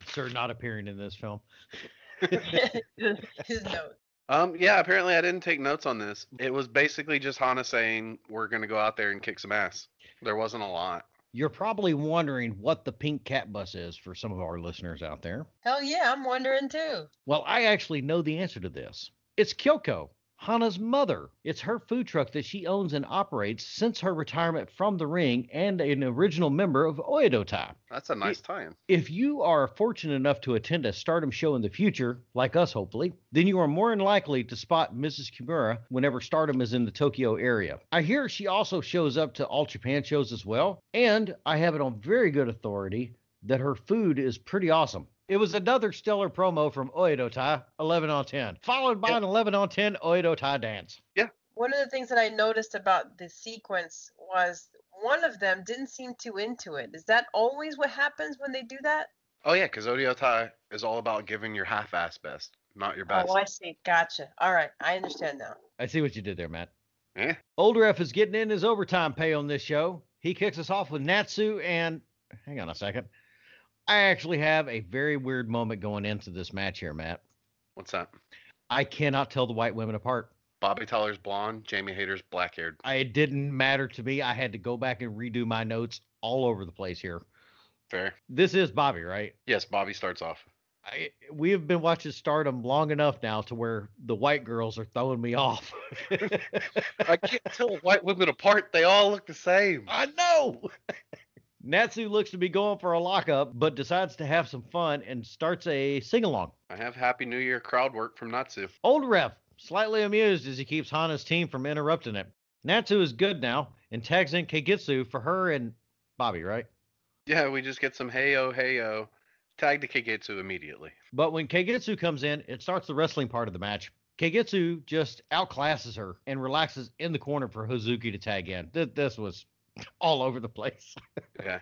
[SPEAKER 3] Sir not appearing in this film.
[SPEAKER 1] His note.
[SPEAKER 2] Um yeah, apparently I didn't take notes on this. It was basically just Hana saying we're going to go out there and kick some ass. There wasn't a lot.
[SPEAKER 3] You're probably wondering what the pink cat bus is for some of our listeners out there.
[SPEAKER 1] Hell yeah, I'm wondering too.
[SPEAKER 3] Well, I actually know the answer to this. It's Kyoko, Hana's mother. It's her food truck that she owns and operates since her retirement from the ring and an original member of Oedo Tai.
[SPEAKER 2] That's a nice tie-in.
[SPEAKER 3] If you are fortunate enough to attend a stardom show in the future, like us hopefully, then you are more than likely to spot Mrs. Kimura whenever stardom is in the Tokyo area. I hear she also shows up to all Japan shows as well, and I have it on very good authority that her food is pretty awesome. It was another stellar promo from Oedo Tai, 11 on 10, followed by an 11 on 10 Oedo Tai dance. Yeah.
[SPEAKER 1] One of the things that I noticed about the sequence was one of them didn't seem too into it. Is that always what happens when they do that?
[SPEAKER 2] Oh yeah, cuz Oedo Tai is all about giving your half-ass best, not your best.
[SPEAKER 1] Oh, I see. Gotcha. All right, I understand now.
[SPEAKER 3] I see what you did there, Matt.
[SPEAKER 2] Eh?
[SPEAKER 3] Old Ref is getting in his overtime pay on this show. He kicks us off with Natsu and hang on a second. I actually have a very weird moment going into this match here, Matt.
[SPEAKER 2] What's that?
[SPEAKER 3] I cannot tell the white women apart.
[SPEAKER 2] Bobbi Tyler's blonde, Jamie Hayter's black-haired.
[SPEAKER 3] I, it didn't matter to me. I had to go back and redo my notes all over the place here.
[SPEAKER 2] Fair.
[SPEAKER 3] This is Bobbi, right?
[SPEAKER 2] Yes, Bobbi starts off.
[SPEAKER 3] I, we have been watching Stardom long enough now to where the white girls are throwing me off.
[SPEAKER 2] I can't tell white women apart. They all look the same.
[SPEAKER 3] I know. Natsu looks to be going for a lockup, but decides to have some fun and starts a sing along.
[SPEAKER 2] I have Happy New Year crowd work from Natsu.
[SPEAKER 3] Old ref, slightly amused as he keeps Hana's team from interrupting it. Natsu is good now and tags in Kagetsu for her and Bobbi, right?
[SPEAKER 2] Yeah, we just get some heyo heyo. Tag to Kagetsu immediately.
[SPEAKER 3] But when Kagetsu comes in, it starts the wrestling part of the match. Kagetsu just outclasses her and relaxes in the corner for Hazuki to tag in. Th- This was all over the place.
[SPEAKER 2] Yeah.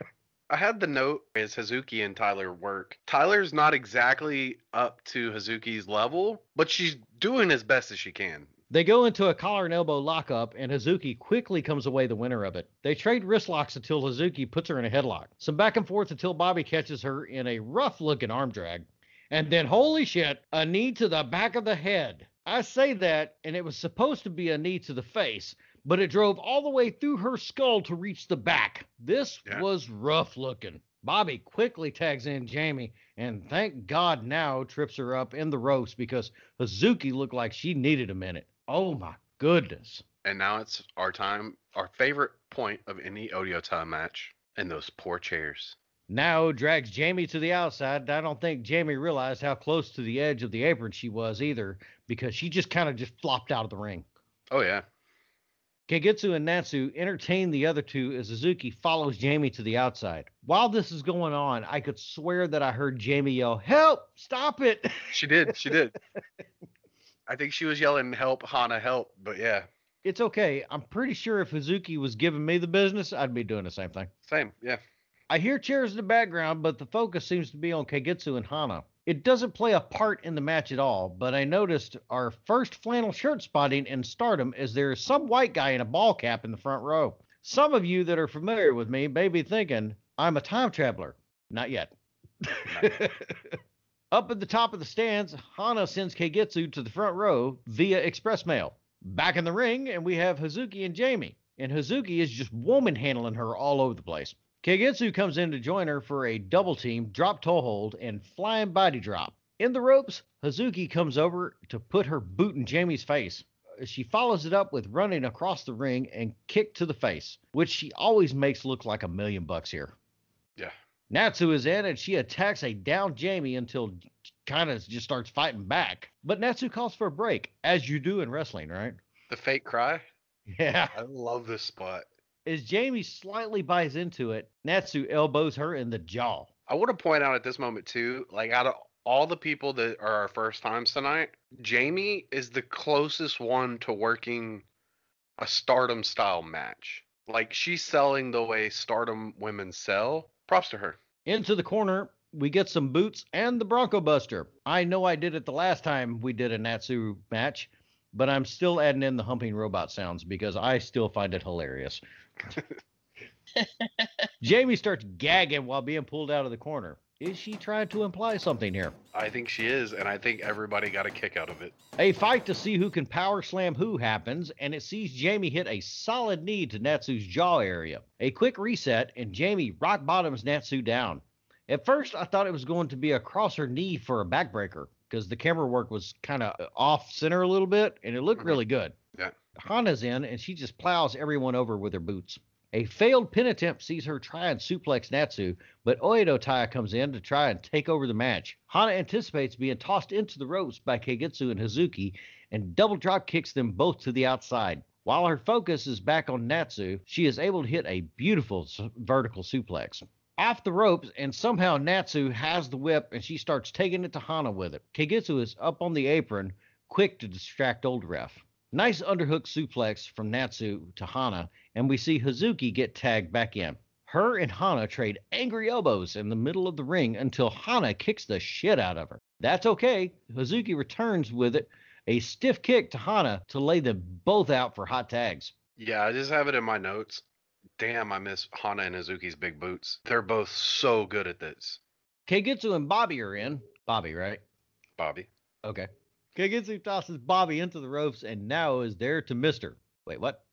[SPEAKER 2] I had the note as Hazuki and Tyler work. Tyler's not exactly up to Hazuki's level, but she's doing as best as she can.
[SPEAKER 3] They go into a collar and elbow lockup, and Hazuki quickly comes away the winner of it. They trade wrist locks until Hazuki puts her in a headlock. Some back and forth until Bobbi catches her in a rough looking arm drag. And then, holy shit, a knee to the back of the head. I say that, and it was supposed to be a knee to the face, but it drove all the way through her skull to reach the back. This
[SPEAKER 2] Yeah.
[SPEAKER 3] was rough looking. Bobbi quickly tags in Jamie, and thank God now trips her up in the ropes because Hazuki looked like she needed a minute. Oh my goodness.
[SPEAKER 2] And now it's our time, our favorite point of any Oedo Tai match. And those poor chairs.
[SPEAKER 3] Now drags Jamie to the outside. I don't think Jamie realized how close to the edge of the apron she was either because she just kind of just flopped out of the ring.
[SPEAKER 2] Oh yeah.
[SPEAKER 3] Kagetsu and Natsu entertain the other two as Hazuki follows Jamie to the outside. While this is going on, I could swear that I heard Jamie yell, Help! Stop it!
[SPEAKER 2] She did. She did. I think she was yelling, "Help, Hana, help!" But yeah,
[SPEAKER 3] it's okay. I'm pretty sure if Hazuki was giving me the business, I'd be doing the same thing.
[SPEAKER 2] same. Yeah.
[SPEAKER 3] I hear cheers in the background, but the focus seems to be on Kagetsu and Hana. It doesn't play a part in the match at all, but I noticed our first flannel shirt spotting in stardom is there is some white guy in a ball cap in the front row. Some of you that are familiar with me may be thinking, I'm a time traveler. Not yet. Up at the top of the stands, Hana sends Kagetsu to the front row via express mail. Back in the ring, and we have Hazuki and Jamie. And Hazuki is just woman handling her all over the place. Kagetsu comes in to join her for a double team, drop toe hold, and flying body drop. In the ropes, Hazuki comes over to put her boot in Jamie's face. She follows it up with running across the ring and kick to the face, which she always makes look like a million bucks here.
[SPEAKER 2] Yeah.
[SPEAKER 3] Natsu is in and she attacks a down Jamie until kind of just starts fighting back. But Natsu calls for a break, as you do in wrestling, right?
[SPEAKER 2] The fake cry.
[SPEAKER 3] Yeah.
[SPEAKER 2] I love this spot.
[SPEAKER 3] As Jamie slightly buys into it, Natsu elbows her in the jaw.
[SPEAKER 2] I want to point out at this moment too, like out of all the people that are our first times tonight, Jamie is the closest one to working a Stardom style match. Like she's selling the way Stardom women sell. Props to her.
[SPEAKER 3] Into the corner, we get some boots and the Bronco Buster. I know I did it the last time we did a Natsu match, but I'm still adding in the humping robot sounds because I still find it hilarious. Jamie starts gagging while being pulled out of the corner. Is she trying to imply something here?
[SPEAKER 2] I think she is, and I think everybody got a kick out of it.
[SPEAKER 3] A fight to see who can power slam who happens, and it sees Jamie hit a solid knee to Natsu's jaw area. A quick reset, and Jamie rock bottoms Natsu down. At first, I thought it was going to be across her knee for a backbreaker because the camera work was kind of off center a little bit, and it looked
[SPEAKER 2] Mhm.
[SPEAKER 3] really good.
[SPEAKER 2] Yeah.
[SPEAKER 3] Hana's in, and she just plows everyone over with her boots. A failed pin attempt sees her try and suplex Natsu, but Oedo Tai comes in to try and take over the match. Hana anticipates being tossed into the ropes by Kagetsu and Hazuki and double drop kicks them both to the outside. While her focus is back on Natsu, she is able to hit a beautiful vertical suplex. Off the ropes, and somehow Natsu has the whip and she starts taking it to Hana with it. Kagetsu is up on the apron, quick to distract old ref. Nice underhook suplex from Natsu to Hana, and we see Hazuki get tagged back in. Her and Hana trade angry elbows in the middle of the ring until Hana kicks the shit out of her. That's okay. Hazuki returns with it, a stiff kick to Hana to lay them both out for hot tags.
[SPEAKER 2] Yeah, I just have it in my notes. Damn, I miss Hana and Hazuki's big boots. They're both so good at this.
[SPEAKER 3] Kagetsu and Bobbi are in. Bobbi, right?
[SPEAKER 2] Bobbi.
[SPEAKER 3] Okay. Kagetsu tosses Bobbi into the ropes and now is there to mister. Wait, what?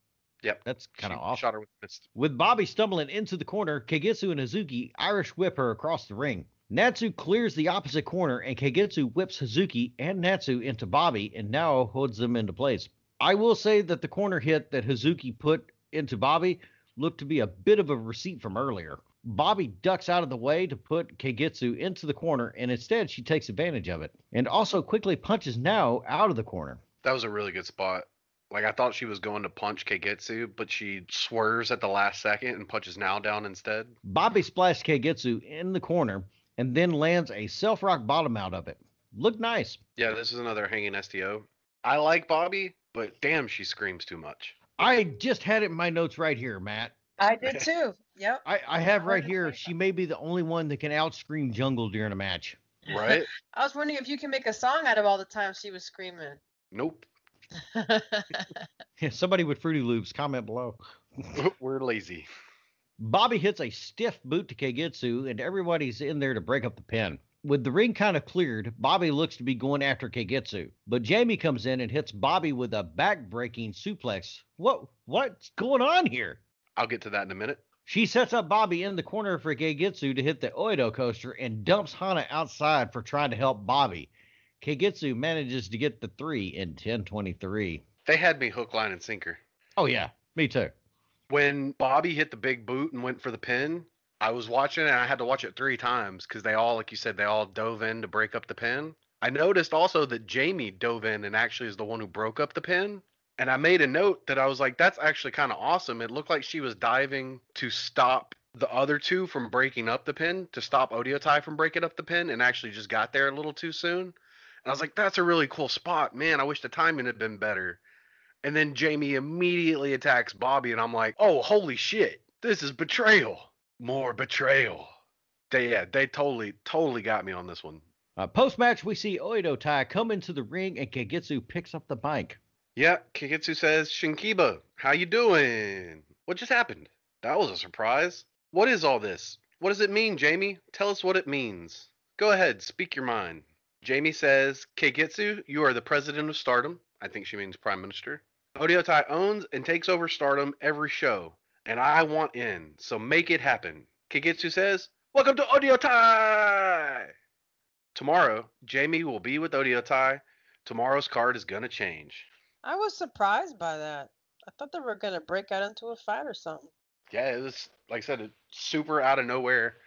[SPEAKER 2] Yep.
[SPEAKER 3] That's kind of off.
[SPEAKER 2] Shot her with mist.
[SPEAKER 3] With Bobbi stumbling into the corner, Kagetsu and Hazuki Irish whip her across the ring. Natsu clears the opposite corner, and Kagetsu whips Hazuki and Natsu into Bobbi and now holds them into place. I will say that the corner hit that Hazuki put into Bobbi looked to be a bit of a receipt from earlier. Bobbi ducks out of the way to put Kagetsu into the corner, and instead she takes advantage of it and also quickly punches Now out of the corner.
[SPEAKER 2] That was a really good spot. Like I thought she was going to punch Kagetsu, but she swerves at the last second and punches Now down instead.
[SPEAKER 3] Bobbi splashed Kagetsu in the corner and then lands a self rock bottom out of it. Looked nice.
[SPEAKER 2] Yeah, this is another hanging STO. I like Bobbi, but damn, she screams too much.
[SPEAKER 3] I just had it in my notes right here, Matt.
[SPEAKER 1] I did too. Yep.
[SPEAKER 3] I, I have right here. She may be the only one that can out scream Jungle during a match.
[SPEAKER 2] Right?
[SPEAKER 1] I was wondering if you can make a song out of all the times she was screaming.
[SPEAKER 2] nope.
[SPEAKER 3] Somebody with Fruity Loops, comment below.
[SPEAKER 2] We're lazy.
[SPEAKER 3] Bobbi hits a stiff boot to Kagetsu, and everybody's in there to break up the pin. With the ring kind of cleared, Bobbi looks to be going after Kagetsu, but Jamie comes in and hits Bobbi with a back-breaking suplex. What what's going on here?
[SPEAKER 2] I'll get to that in a minute.
[SPEAKER 3] She sets up Bobbi in the corner for Kagetsu to hit the Oedo Coaster and dumps Hana outside for trying to help Bobbi. Kagetsu manages to get the three in 10:23.
[SPEAKER 2] They had me hook, line, and sinker.
[SPEAKER 3] Oh yeah, me too.
[SPEAKER 2] When Bobbi hit the big boot and went for the pin, I was watching and I had to watch it three times because they all, like you said, they all dove in to break up the pin. I noticed also that Jamie dove in and actually is the one who broke up the pin. And I made a note that I was like, that's actually kind of awesome. It looked like she was diving to stop the other two from breaking up the pin, to stop Oedo Tai from breaking up the pin, and actually just got there a little too soon. And I was like, that's a really cool spot. Man, I wish the timing had been better. And then Jamie immediately attacks Bobbi, and I'm like, oh, holy shit. This is betrayal. More betrayal. They, yeah, they totally, totally got me on this one.
[SPEAKER 3] Uh, Post match, we see Oedo Tai come into the ring and Kagetsu picks up the mic.
[SPEAKER 2] Yeah, Kagetsu says, Shinkiba, how you doing? What just happened? That was a surprise. What is all this? What does it mean, Jamie? Tell us what it means. Go ahead, speak your mind. Jamie says, Kagetsu, you are the president of Stardom. I think she means prime minister. Oedo Tai owns and takes over Stardom every show, and I want in, so make it happen. Kagetsu says, Welcome to Oedo Tai! Tomorrow, Jamie will be with Oedo Tai. Tomorrow's card is gonna change.
[SPEAKER 1] I was surprised by that. I thought they were gonna break out into a fight or something.
[SPEAKER 2] Yeah, it was like I said, super out of nowhere,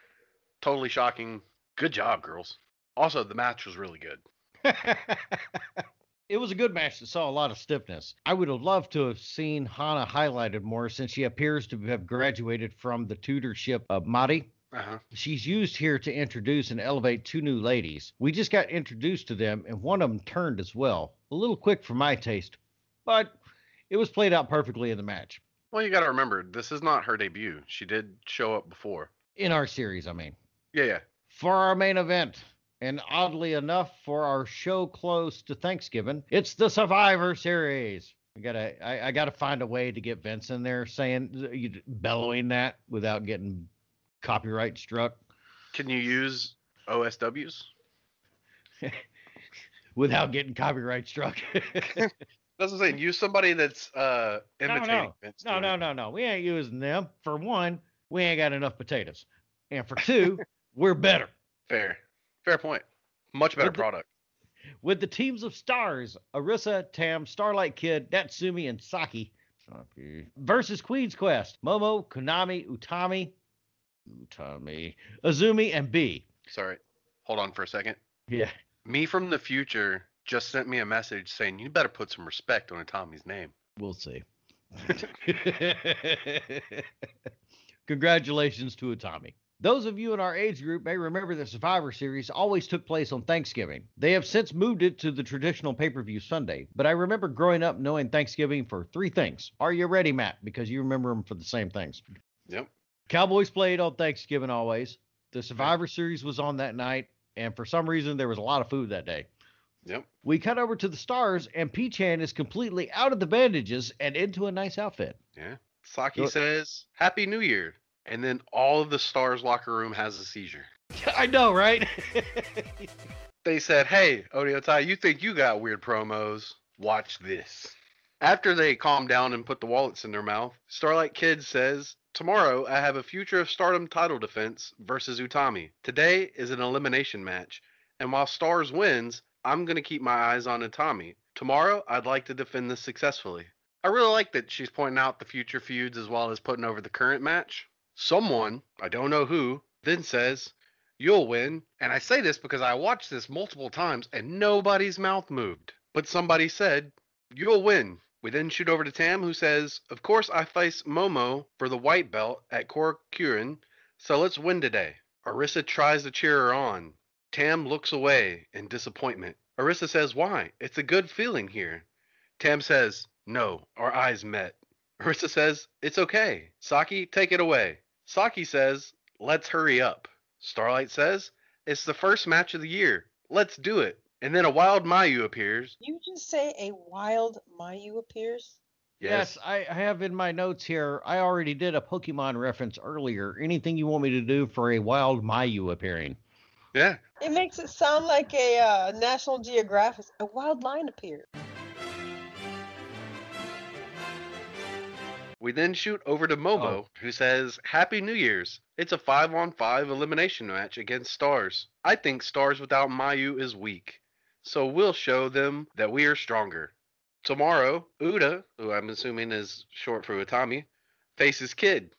[SPEAKER 2] totally shocking. Good job, girls. Also, the match was really good.
[SPEAKER 3] it was a good match that saw a lot of stiffness. I would have loved to have seen Hana highlighted more since she appears to have graduated from the tutorship of Mari.
[SPEAKER 2] Uh huh.
[SPEAKER 3] She's used here to introduce and elevate two new ladies. We just got introduced to them, and one of them turned as well. A little quick for my taste, but it was played out perfectly in the match.
[SPEAKER 2] Well, you got to remember, this is not her debut. She did show up before.
[SPEAKER 3] In our series, I mean.
[SPEAKER 2] Yeah, yeah.
[SPEAKER 3] For our main event, and oddly enough, for our show close to Thanksgiving, it's the Survivor Series. I gotta, I, I gotta find a way to get Vince in there saying, bellowing that without getting copyright struck,
[SPEAKER 2] Can you use OSWs?
[SPEAKER 3] without getting copyright struck.
[SPEAKER 2] That's what I'm saying. Use somebody that's uh
[SPEAKER 3] No,
[SPEAKER 2] imitating
[SPEAKER 3] no.
[SPEAKER 2] Vince
[SPEAKER 3] no, no, no, no. We ain't using them. For one, we ain't got enough potatoes, and for two, we're better.
[SPEAKER 2] Fair. Fair point. Much better
[SPEAKER 3] With the-
[SPEAKER 2] product.
[SPEAKER 3] with the teams of stars Arisa, Tam, Starlight Kid, Natsumi, and Saki Saki, versus Queen's Quest, Momo, Konami, Utami, Utami, Azumi, and Bea.
[SPEAKER 2] Sorry. Hold on for a second.
[SPEAKER 3] Yeah.
[SPEAKER 2] Me from the future just sent me a message saying you better put some respect on Tommy's name.
[SPEAKER 3] We'll see. Congratulations to Utami. Those of you in our age group may remember that Survivor Series always took place on Thanksgiving. They have since moved it to the traditional pay per view Sunday, but I remember growing up knowing Thanksgiving for three things. Are you ready, Matt? Because you remember them for the same things.
[SPEAKER 2] Yep.
[SPEAKER 3] Cowboys played on Thanksgiving always. The Survivor Series was on that night, and for some reason, there was a lot of food that day.
[SPEAKER 2] Yep.
[SPEAKER 3] We cut over to the stars, and Peachan is completely out of the bandages and into a nice outfit.
[SPEAKER 2] Yeah. Saki
[SPEAKER 3] Go-
[SPEAKER 2] says, Happy New Year. And then all of the stars locker room has a seizure.
[SPEAKER 3] I know, right?
[SPEAKER 2] They said, Hey, Oedo Tai, you think you got weird promos? Watch this. After they calm down and put the wallets in their mouth, Starlight Kid says, Tomorrow, I have a Future of Stardom title defense versus Utami. Today is an elimination match, and while Stars wins, I'm going to keep my eyes on Utami. Tomorrow, I'd like to defend this successfully. I really like that she's pointing out the future feuds as well as putting over the current match. Someone, I don't know who, then says, You'll win. And I say this because I watched this multiple times and nobody's mouth moved. But somebody said, You'll win. We then shoot over to Tam, who says, Of course, I face Momo for the white belt at Korakuen, so let's win today. Arisa tries to cheer her on. Tam looks away in disappointment. Arisa says, Why? It's a good feeling here. Tam says, No, our eyes met. Arisa says, It's okay. Saki, take it away. Saki says, Let's hurry up. Starlight says, It's the first match of the year. Let's do it. And then a wild Mayu appears.
[SPEAKER 1] You just say a wild Mayu appears?
[SPEAKER 3] Yes, I I have in my notes here. I already did a Pokemon reference earlier. Anything you want me to do for a wild Mayu appearing?
[SPEAKER 2] Yeah.
[SPEAKER 1] It makes it sound like a uh, National Geographic. A wild lion appeared.
[SPEAKER 2] We then shoot over to Momo,
[SPEAKER 3] Oh.
[SPEAKER 2] who says, Happy New Year's. It's a 5 on 5 elimination match against Stars. I think Stars without Mayu is weak, so we'll show them that we are stronger. Tomorrow, Uda, who I'm assuming is short for Utami, faces Kid.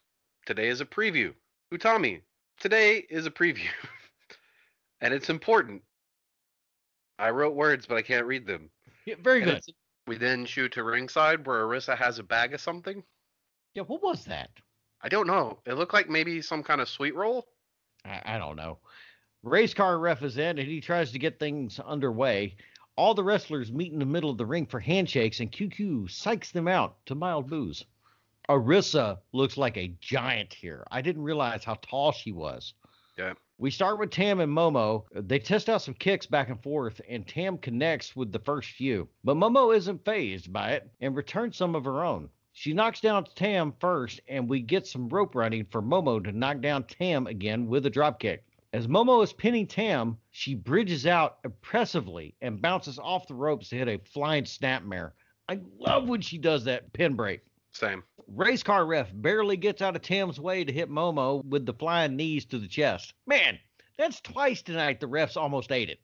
[SPEAKER 2] Today is a preview. Utami, today is a preview. and it's important. I wrote words, but I can't read them.
[SPEAKER 3] Yeah, very
[SPEAKER 2] And
[SPEAKER 3] good.
[SPEAKER 2] We then shoot to ringside where Arisa has a bag of something.
[SPEAKER 3] Yeah, what was that?
[SPEAKER 2] I don't know. It looked like maybe some kind of sweet roll.
[SPEAKER 3] I, I don't know. Race car ref is in and he tries to get things underway. All the wrestlers meet in the middle of the ring for handshakes, and QQ psychs them out to mild boos. Arisa looks like a giant here. I didn't realize how tall she was.
[SPEAKER 2] Yeah.
[SPEAKER 3] We start with Tam and Momo. They test out some kicks back and forth, and Tam connects with the first few. But Momo isn't phased by it and returns some of her own. She knocks down Tam first, and we get some rope running for Momo to knock down Tam again with a dropkick. As Momo is pinning Tam, she bridges out impressively and bounces off the ropes to hit a flying snapmare. I love when she does that pin break.
[SPEAKER 2] Same.
[SPEAKER 3] Race car ref barely gets out of Tim's way to hit Momo with the flying knees to the chest. Man, that's twice tonight the refs almost ate it.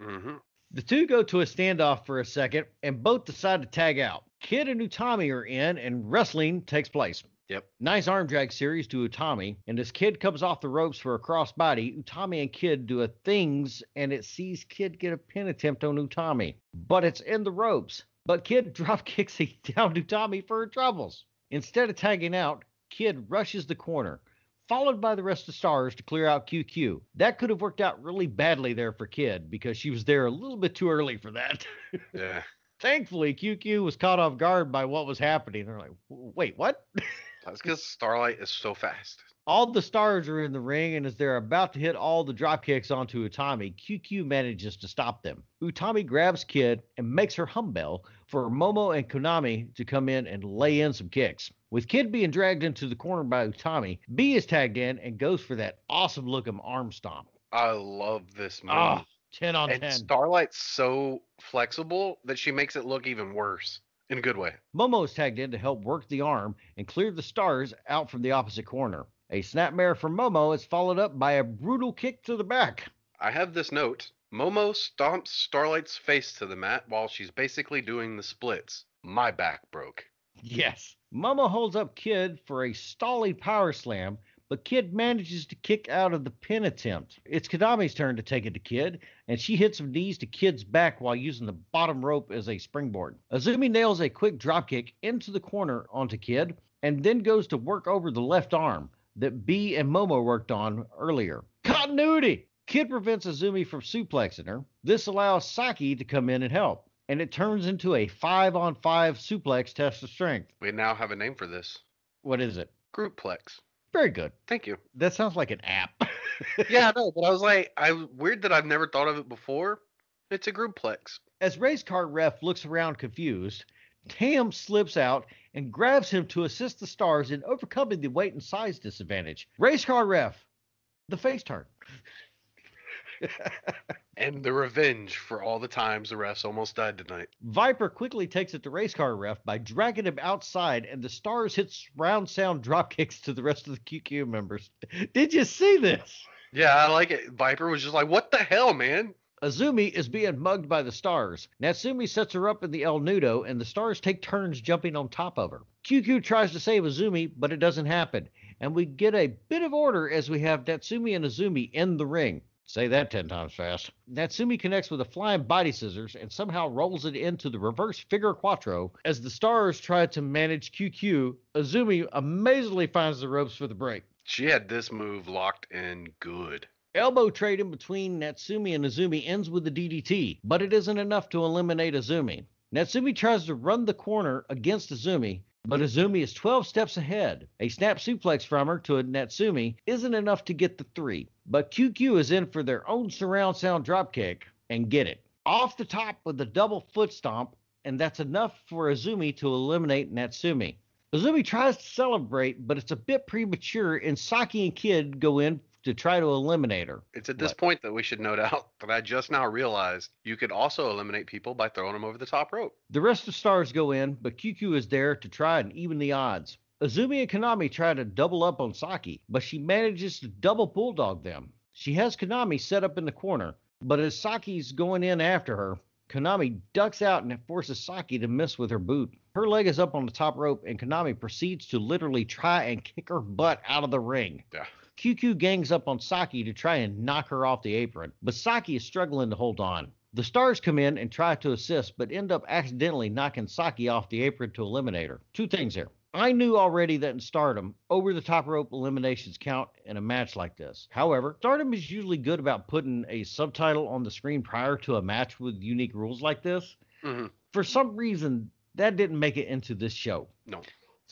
[SPEAKER 2] hmm
[SPEAKER 3] The two go to a standoff for a second and both decide to tag out. Kid and Utami are in and wrestling takes place.
[SPEAKER 2] Yep.
[SPEAKER 3] Nice arm drag series to Utami, and as Kid comes off the ropes for a crossbody, Utami and Kid do a things, and it sees Kid get a pin attempt on Utami, but it's in the ropes. But Kid drop kicks down to Utami for her troubles. Instead of tagging out, Kid rushes the corner, followed by the rest of the stars to clear out QQ. That could have worked out really badly there for Kid because she was there a little bit too early for that.
[SPEAKER 2] Yeah.
[SPEAKER 3] Thankfully, QQ was caught off guard by what was happening. They're like, wait, what?
[SPEAKER 2] That's because Starlight is so fast.
[SPEAKER 3] All the stars are in the ring, and as they're about to hit all the drop kicks onto Utami, QQ manages to stop them. Utami grabs Kid and makes her humbbell for Momo and Konami to come in and lay in some kicks. With Kid being dragged into the corner by Utami, Bea is tagged in and goes for that awesome looking arm stomp.
[SPEAKER 2] I love this move.
[SPEAKER 3] Ah, 10 on
[SPEAKER 2] and
[SPEAKER 3] 10.
[SPEAKER 2] Starlight's so flexible that she makes it look even worse in a good way.
[SPEAKER 3] Momo is tagged in to help work the arm and clear the stars out from the opposite corner. A snapmare from Momo is followed up by a brutal kick to the back.
[SPEAKER 2] I have this note. Momo stomps Starlight's face to the mat while she's basically doing the splits. My back broke.
[SPEAKER 3] Yes. Momo holds up Kid for a stalling power slam, but Kid manages to kick out of the pin attempt. It's Konami's turn to take it to Kid, and she hits some knees to Kid's back while using the bottom rope as a springboard. Azumi nails a quick dropkick into the corner onto Kid, and then goes to work over the left arm that Bea and Momo worked on earlier. Continuity! Kid prevents Azumi from suplexing her. This allows Saki to come in and help, and it turns into a five on five suplex test of strength.
[SPEAKER 2] We now have a name for this.
[SPEAKER 3] What is it?
[SPEAKER 2] Groupplex.
[SPEAKER 3] Very good.
[SPEAKER 2] Thank you.
[SPEAKER 3] That sounds like an app.
[SPEAKER 2] Yeah, I know, but I was like, I weird that I've never thought of it before. It's a groupplex.
[SPEAKER 3] As race car ref looks around confused, Tam slips out and grabs him to assist the stars in overcoming the weight and size disadvantage. Race car ref, the face turn.
[SPEAKER 2] And the revenge for all the times the refs almost died tonight.
[SPEAKER 3] Viper quickly takes it to race car ref by dragging him outside, and the stars hit round sound drop kicks to the rest of the QQ members. Did you see this?
[SPEAKER 2] Yeah, I like it. Viper was just like, "What the hell, man?"
[SPEAKER 3] Azumi is being mugged by the stars. Natsumi sets her up in the El Nudo, and the stars take turns jumping on top of her. QQ tries to save Azumi, but it doesn't happen, and we get a bit of order as we have Natsumi and Azumi in the ring. Say that 10 times fast. Natsumi connects with a flying body scissors and somehow rolls it into the reverse figure quattro. As the stars try to manage QQ, Azumi amazingly finds the ropes for the break.
[SPEAKER 2] She had this move locked in good.
[SPEAKER 3] Elbow trading between Natsumi and Azumi ends with the DDT, but it isn't enough to eliminate Azumi. Natsumi tries to run the corner against Azumi, but Azumi is 12 steps ahead. A snap suplex from her to a Natsumi isn't enough to get the three, but QQ is in for their own surround sound dropkick and get it. Off the top with a double foot stomp, and that's enough for Azumi to eliminate Natsumi. Azumi tries to celebrate, but it's a bit premature, and Saki and Kid go in to try to eliminate her.
[SPEAKER 2] It's at this
[SPEAKER 3] What?
[SPEAKER 2] point that we should note out that I just now realized you could also eliminate people by throwing them over the top rope.
[SPEAKER 3] The rest of the stars go in, but QQ is there to try and even the odds. Azumi and Konami try to double up on Saki, but she manages to double bulldog them. She has Konami set up in the corner, but as Saki's going in after her, Konami ducks out and forces Saki to miss with her boot. Her leg is up on the top rope, and Konami proceeds to literally try and kick her butt out of the ring.
[SPEAKER 2] Yeah.
[SPEAKER 3] QQ gangs up on Saki to try and knock her off the apron, but Saki is struggling to hold on. The stars come in and try to assist, but end up accidentally knocking Saki off the apron to eliminate her. Two things here. I knew already that in Stardom, over the top rope eliminations count in a match like this. However, Stardom is usually good about putting a subtitle on the screen prior to a match with unique rules like this.
[SPEAKER 2] hmm
[SPEAKER 3] For some reason, that didn't make it into this show.
[SPEAKER 2] No.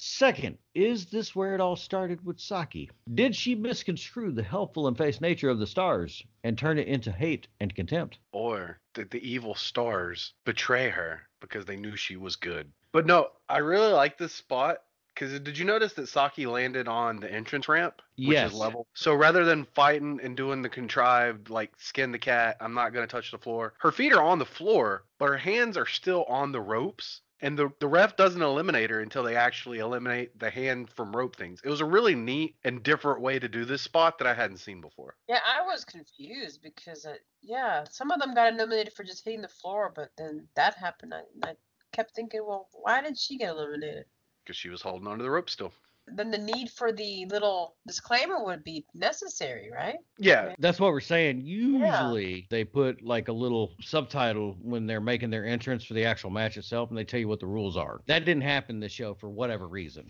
[SPEAKER 3] Second, is this where it all started with Saki? Did she misconstrue the helpful and face nature of the stars and turn it into hate and contempt?
[SPEAKER 2] Or did the evil stars betray her because they knew she was good? But no, I really like this spot because did you notice that Saki landed on the entrance ramp, which
[SPEAKER 3] Yes.
[SPEAKER 2] is level? So rather than fighting and doing the contrived like skin the cat, I'm not gonna touch the floor. Her feet are on the floor, but her hands are still on the ropes. And the, the ref doesn't eliminate her until they actually eliminate the hand from rope things. It was a really neat and different way to do this spot that I hadn't seen before.
[SPEAKER 1] Yeah, I was confused because, uh, yeah, some of them got eliminated for just hitting the floor, but then that happened. I, I kept thinking, well, why did she get eliminated?
[SPEAKER 2] Because she was holding onto the rope still.
[SPEAKER 1] Then the need for the little disclaimer would be necessary, right?
[SPEAKER 2] Yeah,
[SPEAKER 3] That's what we're saying. Usually they put like a little subtitle when they're making their entrance for the actual match itself and they tell you what the rules are. That didn't happen this show for whatever reason.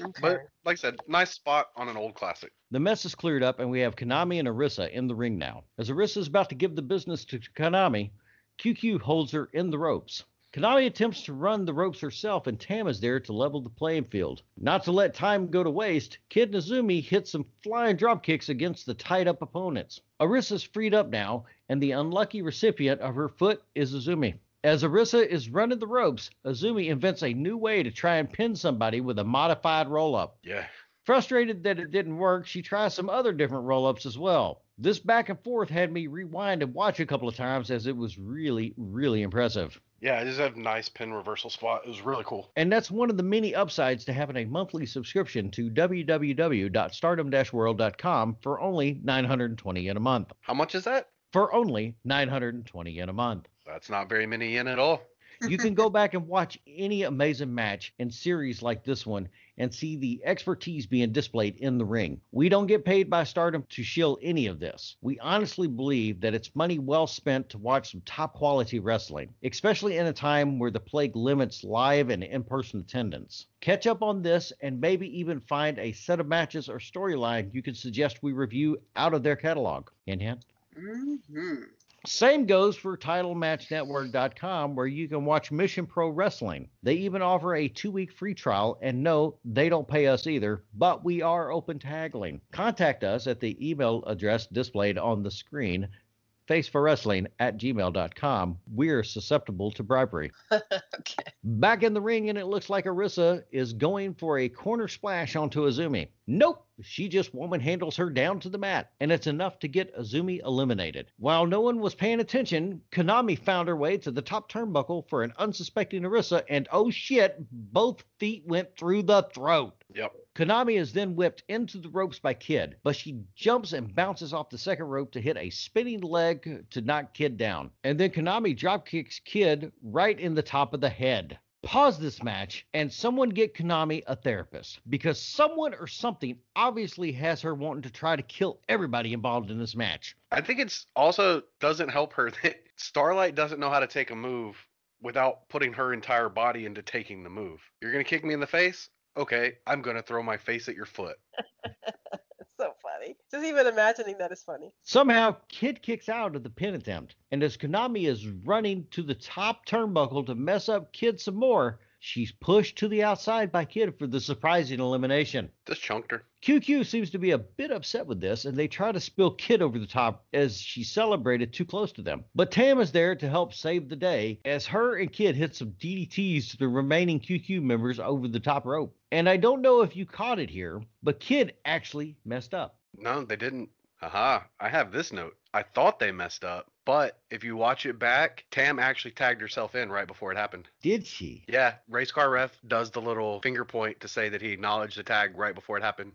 [SPEAKER 1] Okay.
[SPEAKER 2] But like I said, nice spot on an old classic.
[SPEAKER 3] The mess is cleared up, and we have Konami and Arisa in the ring now. As Arisa is about to give the business to Konami, QQ holds her in the ropes. Konami attempts to run the ropes herself, and Tam is there to level the playing field. Not to let time go to waste, Kid Nazumi hits some flying drop kicks against the tied up opponents. Arisa's freed up now, and the unlucky recipient of her foot is Azumi. As Arisa is running the ropes, Azumi invents a new way to try and pin somebody with a modified roll up.
[SPEAKER 2] Yeah.
[SPEAKER 3] Frustrated that it didn't work, she tries some other different roll ups as well. This back and forth had me rewind and watch a couple of times as it was really, really impressive.
[SPEAKER 2] Yeah, I just have nice pin reversal spot. It was really cool.
[SPEAKER 3] And that's one of the many upsides to having a monthly subscription to www.stardom-world.com for only 920 yen a month.
[SPEAKER 2] How much is that?
[SPEAKER 3] For only 920 yen a month.
[SPEAKER 2] That's not very many yen at all.
[SPEAKER 3] You can go back and watch any amazing match and series like this one and see the expertise being displayed in the ring. We don't get paid by Stardom to shill any of this. We honestly believe that it's money well spent to watch some top quality wrestling, especially in a time where the plague limits live and in person attendance. Catch up on this and maybe even find a set of matches or storyline you can suggest we review out of their catalog. Hint, hint.
[SPEAKER 1] hmm
[SPEAKER 3] Same goes for TitleMatchNetwork.com, where you can watch Mission Pro Wrestling. They even offer a two week free trial, and no, they don't pay us either, but we are open to haggling. Contact us at the email address displayed on the screen, faceforwrestling at gmail.com. We're susceptible to bribery.
[SPEAKER 1] okay.
[SPEAKER 3] Back in the ring, and it looks like Arisa is going for a corner splash onto Azumi. Nope, she just woman handles her down to the mat, and it's enough to get Azumi eliminated. While no one was paying attention, Konami found her way to the top turnbuckle for an unsuspecting Arisa, and oh shit, both feet went through the throat.
[SPEAKER 2] Yep.
[SPEAKER 3] Konami is then whipped into the ropes by Kid, but she jumps and bounces off the second rope to hit a spinning leg to knock Kid down. And then Konami dropkicks Kid right in the top of the head. Pause this match and someone get Konami a therapist because someone or something obviously has her wanting to try to kill everybody involved in this match.
[SPEAKER 2] I think it's also doesn't help her that Starlight doesn't know how to take a move without putting her entire body into taking the move. You're gonna kick me in the face? Okay, I'm gonna throw my face at your foot.
[SPEAKER 1] It's so funny. Just even imagining that is funny.
[SPEAKER 3] Somehow, Kid kicks out of the pin attempt, and as Konami is running to the top turnbuckle to mess up Kid some more, she's pushed to the outside by Kid for the surprising elimination.
[SPEAKER 2] Just chunked her.
[SPEAKER 3] QQ seems to be a bit upset with this, and they try to spill Kid over the top as she celebrated too close to them. But Tam is there to help save the day as her and Kid hit some DDTs to the remaining QQ members over the top rope. And I don't know if you caught it here, but Kid actually messed up.
[SPEAKER 2] No, they didn't. Haha, I have this note. I thought they messed up, but if you watch it back, Tam actually tagged herself in right before it happened.
[SPEAKER 3] Did she?
[SPEAKER 2] Yeah, race car ref does the little finger point to say that he acknowledged the tag right before it happened.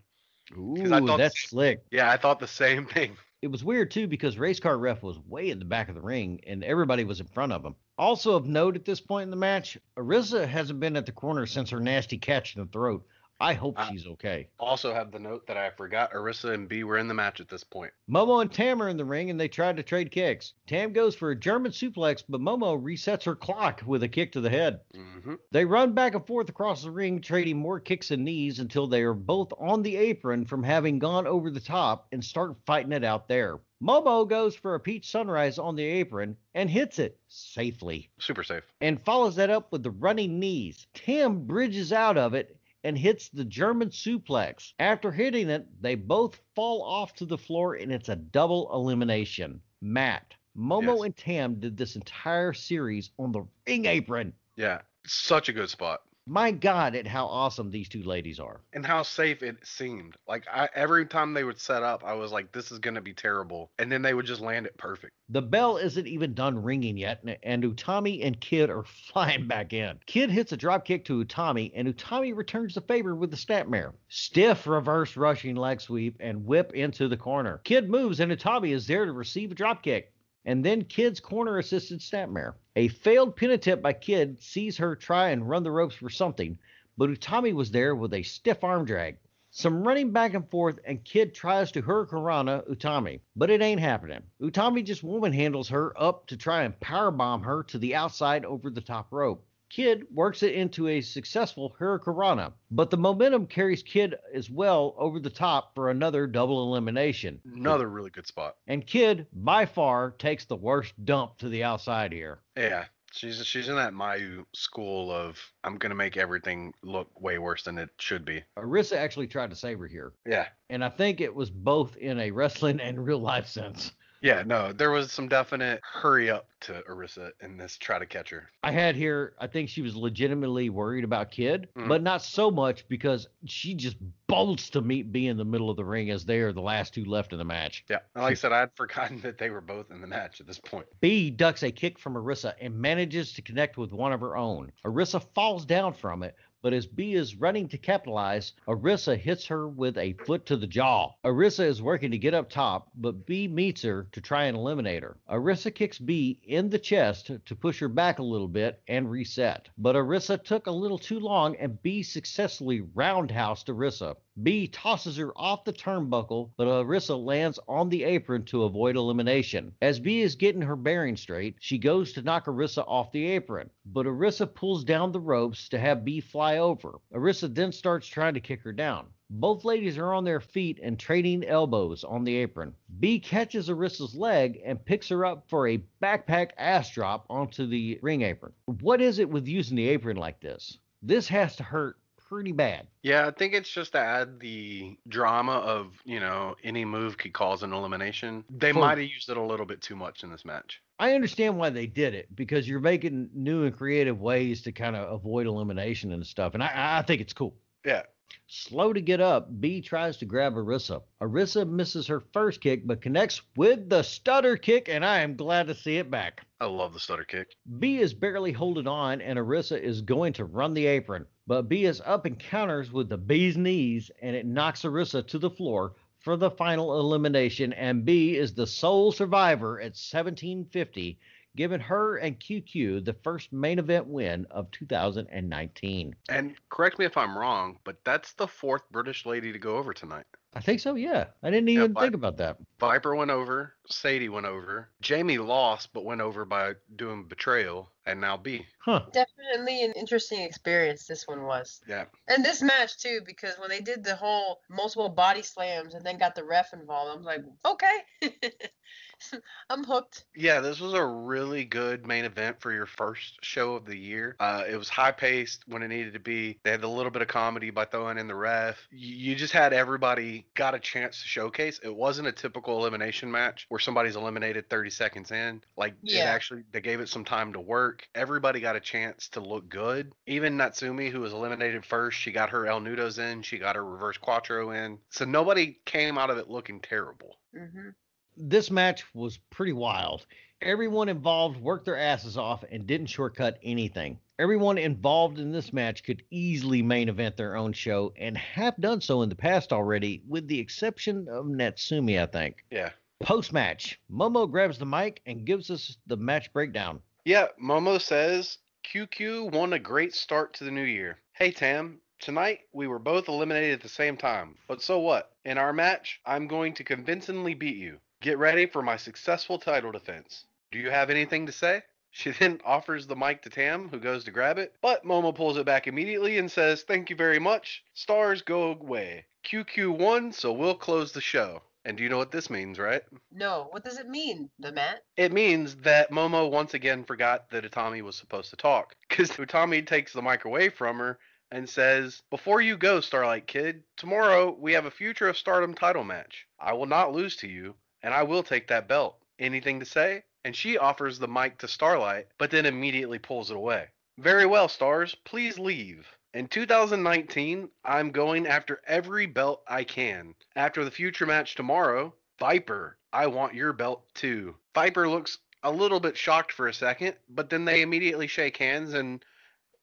[SPEAKER 3] Ooh, that's slick.
[SPEAKER 2] Yeah, I thought the same thing.
[SPEAKER 3] It was weird too because race car ref was way in the back of the ring and everybody was in front of him. Also of note at this point in the match, Arisa hasn't been at the corner since her nasty catch in the throat. I hope she's okay.
[SPEAKER 2] Also have the note that I forgot Arisa and Bea were in the match at this point.
[SPEAKER 3] Momo and Tam are in the ring and they try to trade kicks. Tam goes for a German suplex, but Momo resets her clock with a kick to the head.
[SPEAKER 2] hmm
[SPEAKER 3] They run back and forth across the ring, trading more kicks and knees until they are both on the apron from having gone over the top and start fighting it out there. Momo goes for a peach sunrise on the apron and hits it safely
[SPEAKER 2] Super safe.
[SPEAKER 3] and follows that up with the running knees. Tam bridges out of it and hits the German suplex. After hitting it, they both fall off to the floor and it's a double elimination. Matt, Momo
[SPEAKER 2] Yes.
[SPEAKER 3] and Tam did this entire series on the ring apron.
[SPEAKER 2] Yeah, such a good spot.
[SPEAKER 3] My God, at how awesome these two ladies are.
[SPEAKER 2] And how safe it seemed. Like I, every time they would set up, I was like, "This is gonna be terrible," and then they would just land it perfect.
[SPEAKER 3] The bell isn't even done ringing yet, and- and Utami and Kid are flying back in. Kid hits a drop kick to Utami, and Utami returns the favor with the snapmare. Stiff reverse rushing leg sweep and whip into the corner. Kid moves, and Utami is there to receive a drop kick. And then Kid's corner assisted snapmare. A failed pin attempt by Kid sees her try and run the ropes for something, but Utami was there with a stiff arm drag. Some running back and forth, and Kid tries to Hurricanrana Utami, but it ain't happening. Utami just woman handles her up to try and powerbomb her to the outside over the top rope. Kid works it into a successful Hurricanrana, but the momentum carries Kid as well over the top for another double elimination.
[SPEAKER 2] Another really good spot.
[SPEAKER 3] And Kid, by far, takes the worst dump to the outside here.
[SPEAKER 2] Yeah, she's she's in that Mayu school of I'm gonna make everything look way worse than it should be.
[SPEAKER 3] Arisa actually tried to save her here,
[SPEAKER 2] Yeah,
[SPEAKER 3] and I think it was both in a wrestling and real life sense.
[SPEAKER 2] Yeah. No, there was some definite hurry up to Arisa in this try to catch her.
[SPEAKER 3] I had here, I think she was legitimately worried about Kid,
[SPEAKER 2] Mhm.
[SPEAKER 3] but not so much because she just bolts to meet Bea in the middle of the ring as they are the last two left in the match.
[SPEAKER 2] Yeah, and like I said, I had forgotten that they were both in the match at this point.
[SPEAKER 3] Bea ducks a kick from Arisa and manages to connect with one of her own. Arisa falls down from it, but as Bea is running to capitalize, Arisa hits her with a foot to the jaw. Arisa is working to get up top, but Bea meets her to try and eliminate her. Arisa kicks Bea in the chest to push her back a little bit and reset. But Arisa took a little too long and Bea successfully roundhoused Arisa. Bea tosses her off the turnbuckle, but Arisa lands on the apron to avoid elimination. As Bea is getting her bearing straight, she goes to knock Arisa off the apron, but Arisa pulls down the ropes to have Bea fly over. Arisa then starts trying to kick her down. Both ladies are on their feet and trading elbows on the apron. Bea catches Arisa's leg and picks her up for a backpack ass drop onto the ring apron. What is it with using the apron like this? This has to hurt pretty bad.
[SPEAKER 2] Yeah, I think it's just to add the drama of, you know, any move could cause an elimination. They
[SPEAKER 3] For-
[SPEAKER 2] might have used it a little bit too much in this match.
[SPEAKER 3] I understand why they did it because you're making new and creative ways to kind of avoid elimination and stuff, and I, I think it's cool.
[SPEAKER 2] Yeah.
[SPEAKER 3] Slow to get up, Bea tries to grab Arisa. Arisa misses her first kick but connects with the stutter kick, and I am glad to see it back.
[SPEAKER 2] I love the stutter kick.
[SPEAKER 3] Bea is barely holding on, and Arisa is going to run the apron. But Bea is up and counters with the B's knees, and it knocks Arisa to the floor for the final elimination. And Bea is the sole survivor at 1750, giving her and QQ the first main event win of 2019.
[SPEAKER 2] And correct me if I'm wrong, but that's the fourth British lady to go over tonight.
[SPEAKER 3] I think so, yeah. I didn't
[SPEAKER 2] Yeah,
[SPEAKER 3] even
[SPEAKER 2] but-
[SPEAKER 3] think about that.
[SPEAKER 2] Viper went over, Sadie went over, Jamie lost but went over by doing betrayal, and now Bea.
[SPEAKER 3] Huh.
[SPEAKER 1] Definitely an interesting experience this one was.
[SPEAKER 2] Yeah.
[SPEAKER 1] And this match too, because when they did the whole multiple body slams and then got the ref involved, I was like, okay. I'm hooked.
[SPEAKER 2] Yeah, this was a really good main event for your first show of the year. Uh, it was high paced when it needed to be. They had a little bit of comedy by throwing in the ref. You, just had everybody got a chance to showcase. It wasn't a typical elimination match where somebody's eliminated 30 seconds in. Like it actually, they gave it some time to work. Everybody got a chance to look good. Even Natsumi, who was eliminated first, she got her El Nudos in. She got her reverse Quattro in. So nobody came out of it looking terrible.
[SPEAKER 1] hmm
[SPEAKER 3] this match was pretty wild. Everyone involved worked their asses off and didn't shortcut anything. Everyone involved in this match could easily main event their own show and have done so in the past already, with the exception of Natsumi, I think.
[SPEAKER 2] Yeah.
[SPEAKER 3] Post match, Momo grabs the mic and gives us the match breakdown.
[SPEAKER 2] Yeah, Momo says QQ won a great start to the new year. Hey Tam, tonight we were both eliminated at the same time. But so what? In our match, I'm going to convincingly beat you. Get ready for my successful title defense. Do you have anything to say? She then offers the mic to Tam, who goes to grab it, but Momo pulls it back immediately and says, Thank you very much. Stars go away. QQ won, so we'll close the show. And do you know what this means, right?
[SPEAKER 1] No, what does it mean, the Matt?
[SPEAKER 2] It means that Momo once again forgot that Utami was supposed to talk. Because Utami takes the mic away from her and says, Before you go, Starlight Kid, tomorrow we have a Future of Stardom title match. I will not lose to you, and I will take that belt. Anything to say? And she offers the mic to Starlight, but then immediately pulls it away. Very well, Stars, please leave. In 2019, I'm going after every belt I can. After the future match tomorrow, Viper, I want your belt too. Viper looks a little bit shocked for a second, but then they immediately shake hands and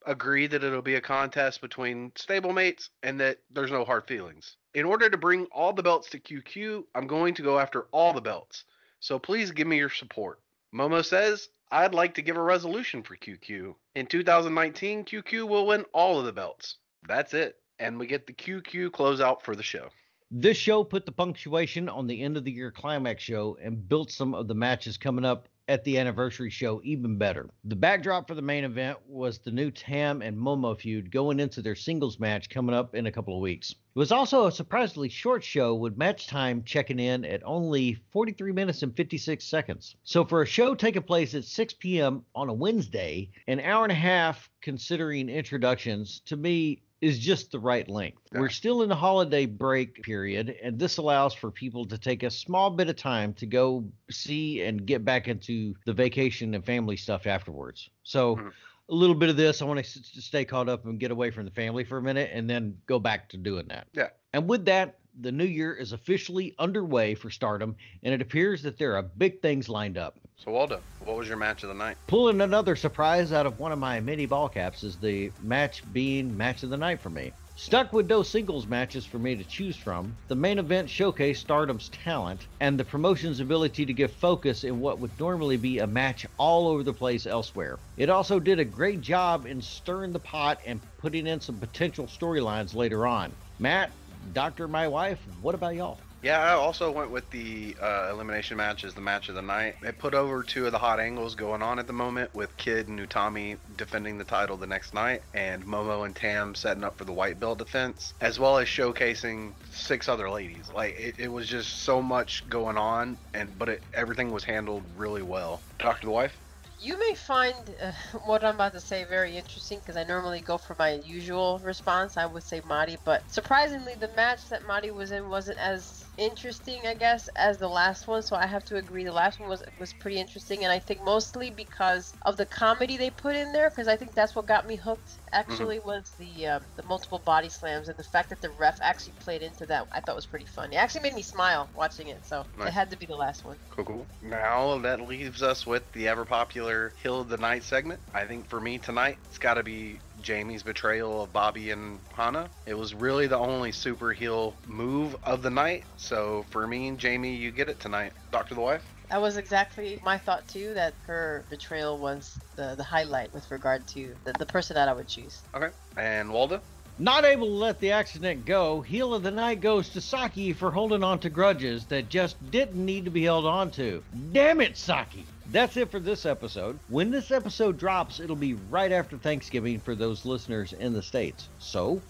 [SPEAKER 2] agree that it'll be a contest between stablemates and that there's no hard feelings. In order to bring all the belts to QQ, I'm going to go after all the belts. So please give me your support. Momo says, I'd like to give a resolution for QQ. In 2019, QQ will win all of the belts. That's it. And we get the QQ closeout for the show.
[SPEAKER 3] This show put the punctuation on the end of the year climax show and built some of the matches coming up at the anniversary show even better. The backdrop for the main event was the new Tam and Momo feud going into their singles match coming up in a couple of weeks. It was also a surprisingly short show with match time checking in at only 43 minutes and 56 seconds. So for a show taking place at 6 p.m. on a Wednesday, an hour and a half considering introductions to me is just the right length.
[SPEAKER 2] Yeah.
[SPEAKER 3] We're still in the holiday break period, and this allows for people to take a small bit of time to go see and get back into the vacation and family stuff afterwards. So,
[SPEAKER 2] Mhm.
[SPEAKER 3] a little bit of this, I want to stay caught up and get away from the family for a minute and then go back to doing that.
[SPEAKER 2] Yeah.
[SPEAKER 3] And with that, the new year is officially underway for Stardom, and it appears that there are big things lined up.
[SPEAKER 2] So Waldo, what was your match of the night?
[SPEAKER 3] Pulling another surprise out of one of my mini ball caps is the match being match of the night for me. Stuck with no singles matches for me to choose from, the main event showcased Stardom's talent and the promotion's ability to give focus in what would normally be a match all over the place elsewhere. It also did a great job in stirring the pot and putting in some potential storylines later on. Matt, Doctor, my wife, what about y'all?
[SPEAKER 2] Yeah, I also went with the uh, elimination match as the match of the night. It put over two of the hot angles going on at the moment with Kid and Utami defending the title the next night, and Momo and Tam setting up for the white belt defense, as well as showcasing six other ladies. Like it, it was just so much going on, and but it, everything was handled really well. Talk to the wife.
[SPEAKER 1] You may find uh, what I'm about to say very interesting because I normally go for my usual response. I would say Marty, but surprisingly, the match that Marty was in wasn't as interesting, I guess, as the last one. So I have to agree, the last one was was pretty interesting, and I think mostly because of the comedy they put in there. Because I think that's what got me hooked. Actually, was the uh, the multiple body slams and the fact that the ref actually played into that. I thought was pretty fun. It actually made me smile watching it. So
[SPEAKER 2] Nice.
[SPEAKER 1] it had to be the last one.
[SPEAKER 2] Cool, cool. Now that leaves us with the ever popular Heel of the Night segment. I think for me tonight, it's got to be Jamie's betrayal of Bobbi and Hana. It was really the only super heel move of the night. So for me and Jamie, you get it tonight. Doctor the Wife?
[SPEAKER 1] That was exactly my thought too. That her betrayal was the the highlight with regard to the, the person that I would choose.
[SPEAKER 2] Okay. And Waldo?
[SPEAKER 3] Not able to let the accident go, heel of the night goes to Saki for holding on to grudges that just didn't need to be held on to. Damn it, Saki! That's it for this episode. When this episode drops, it'll be right after Thanksgiving for those listeners in the States. So,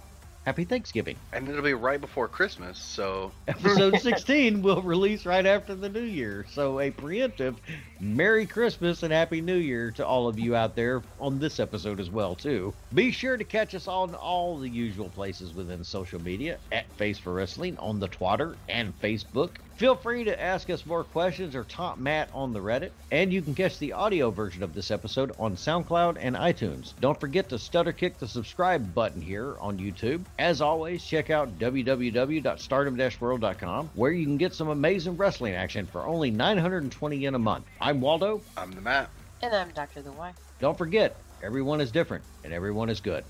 [SPEAKER 3] happy Thanksgiving.
[SPEAKER 2] And it'll be right before Christmas. So
[SPEAKER 3] Episode 16 will release right after the new year. So, a preemptive Merry Christmas and Happy New Year to all of you out there on this episode as well, too. Be sure to catch us on all the usual places within social media at Face for Wrestling on the Twitter and Facebook. Feel free to ask us more questions or taunt Matt on the Reddit. And you can catch the audio version of this episode on SoundCloud and iTunes. Don't forget to stutter kick the subscribe button here on YouTube. As always, check out www.stardom-world.com where you can get some amazing wrestling action for only 920 yen a month. I'm Waldo.
[SPEAKER 2] I'm the Matt.
[SPEAKER 1] And I'm Doctor the Wife.
[SPEAKER 3] Don't forget, everyone is different and everyone is good.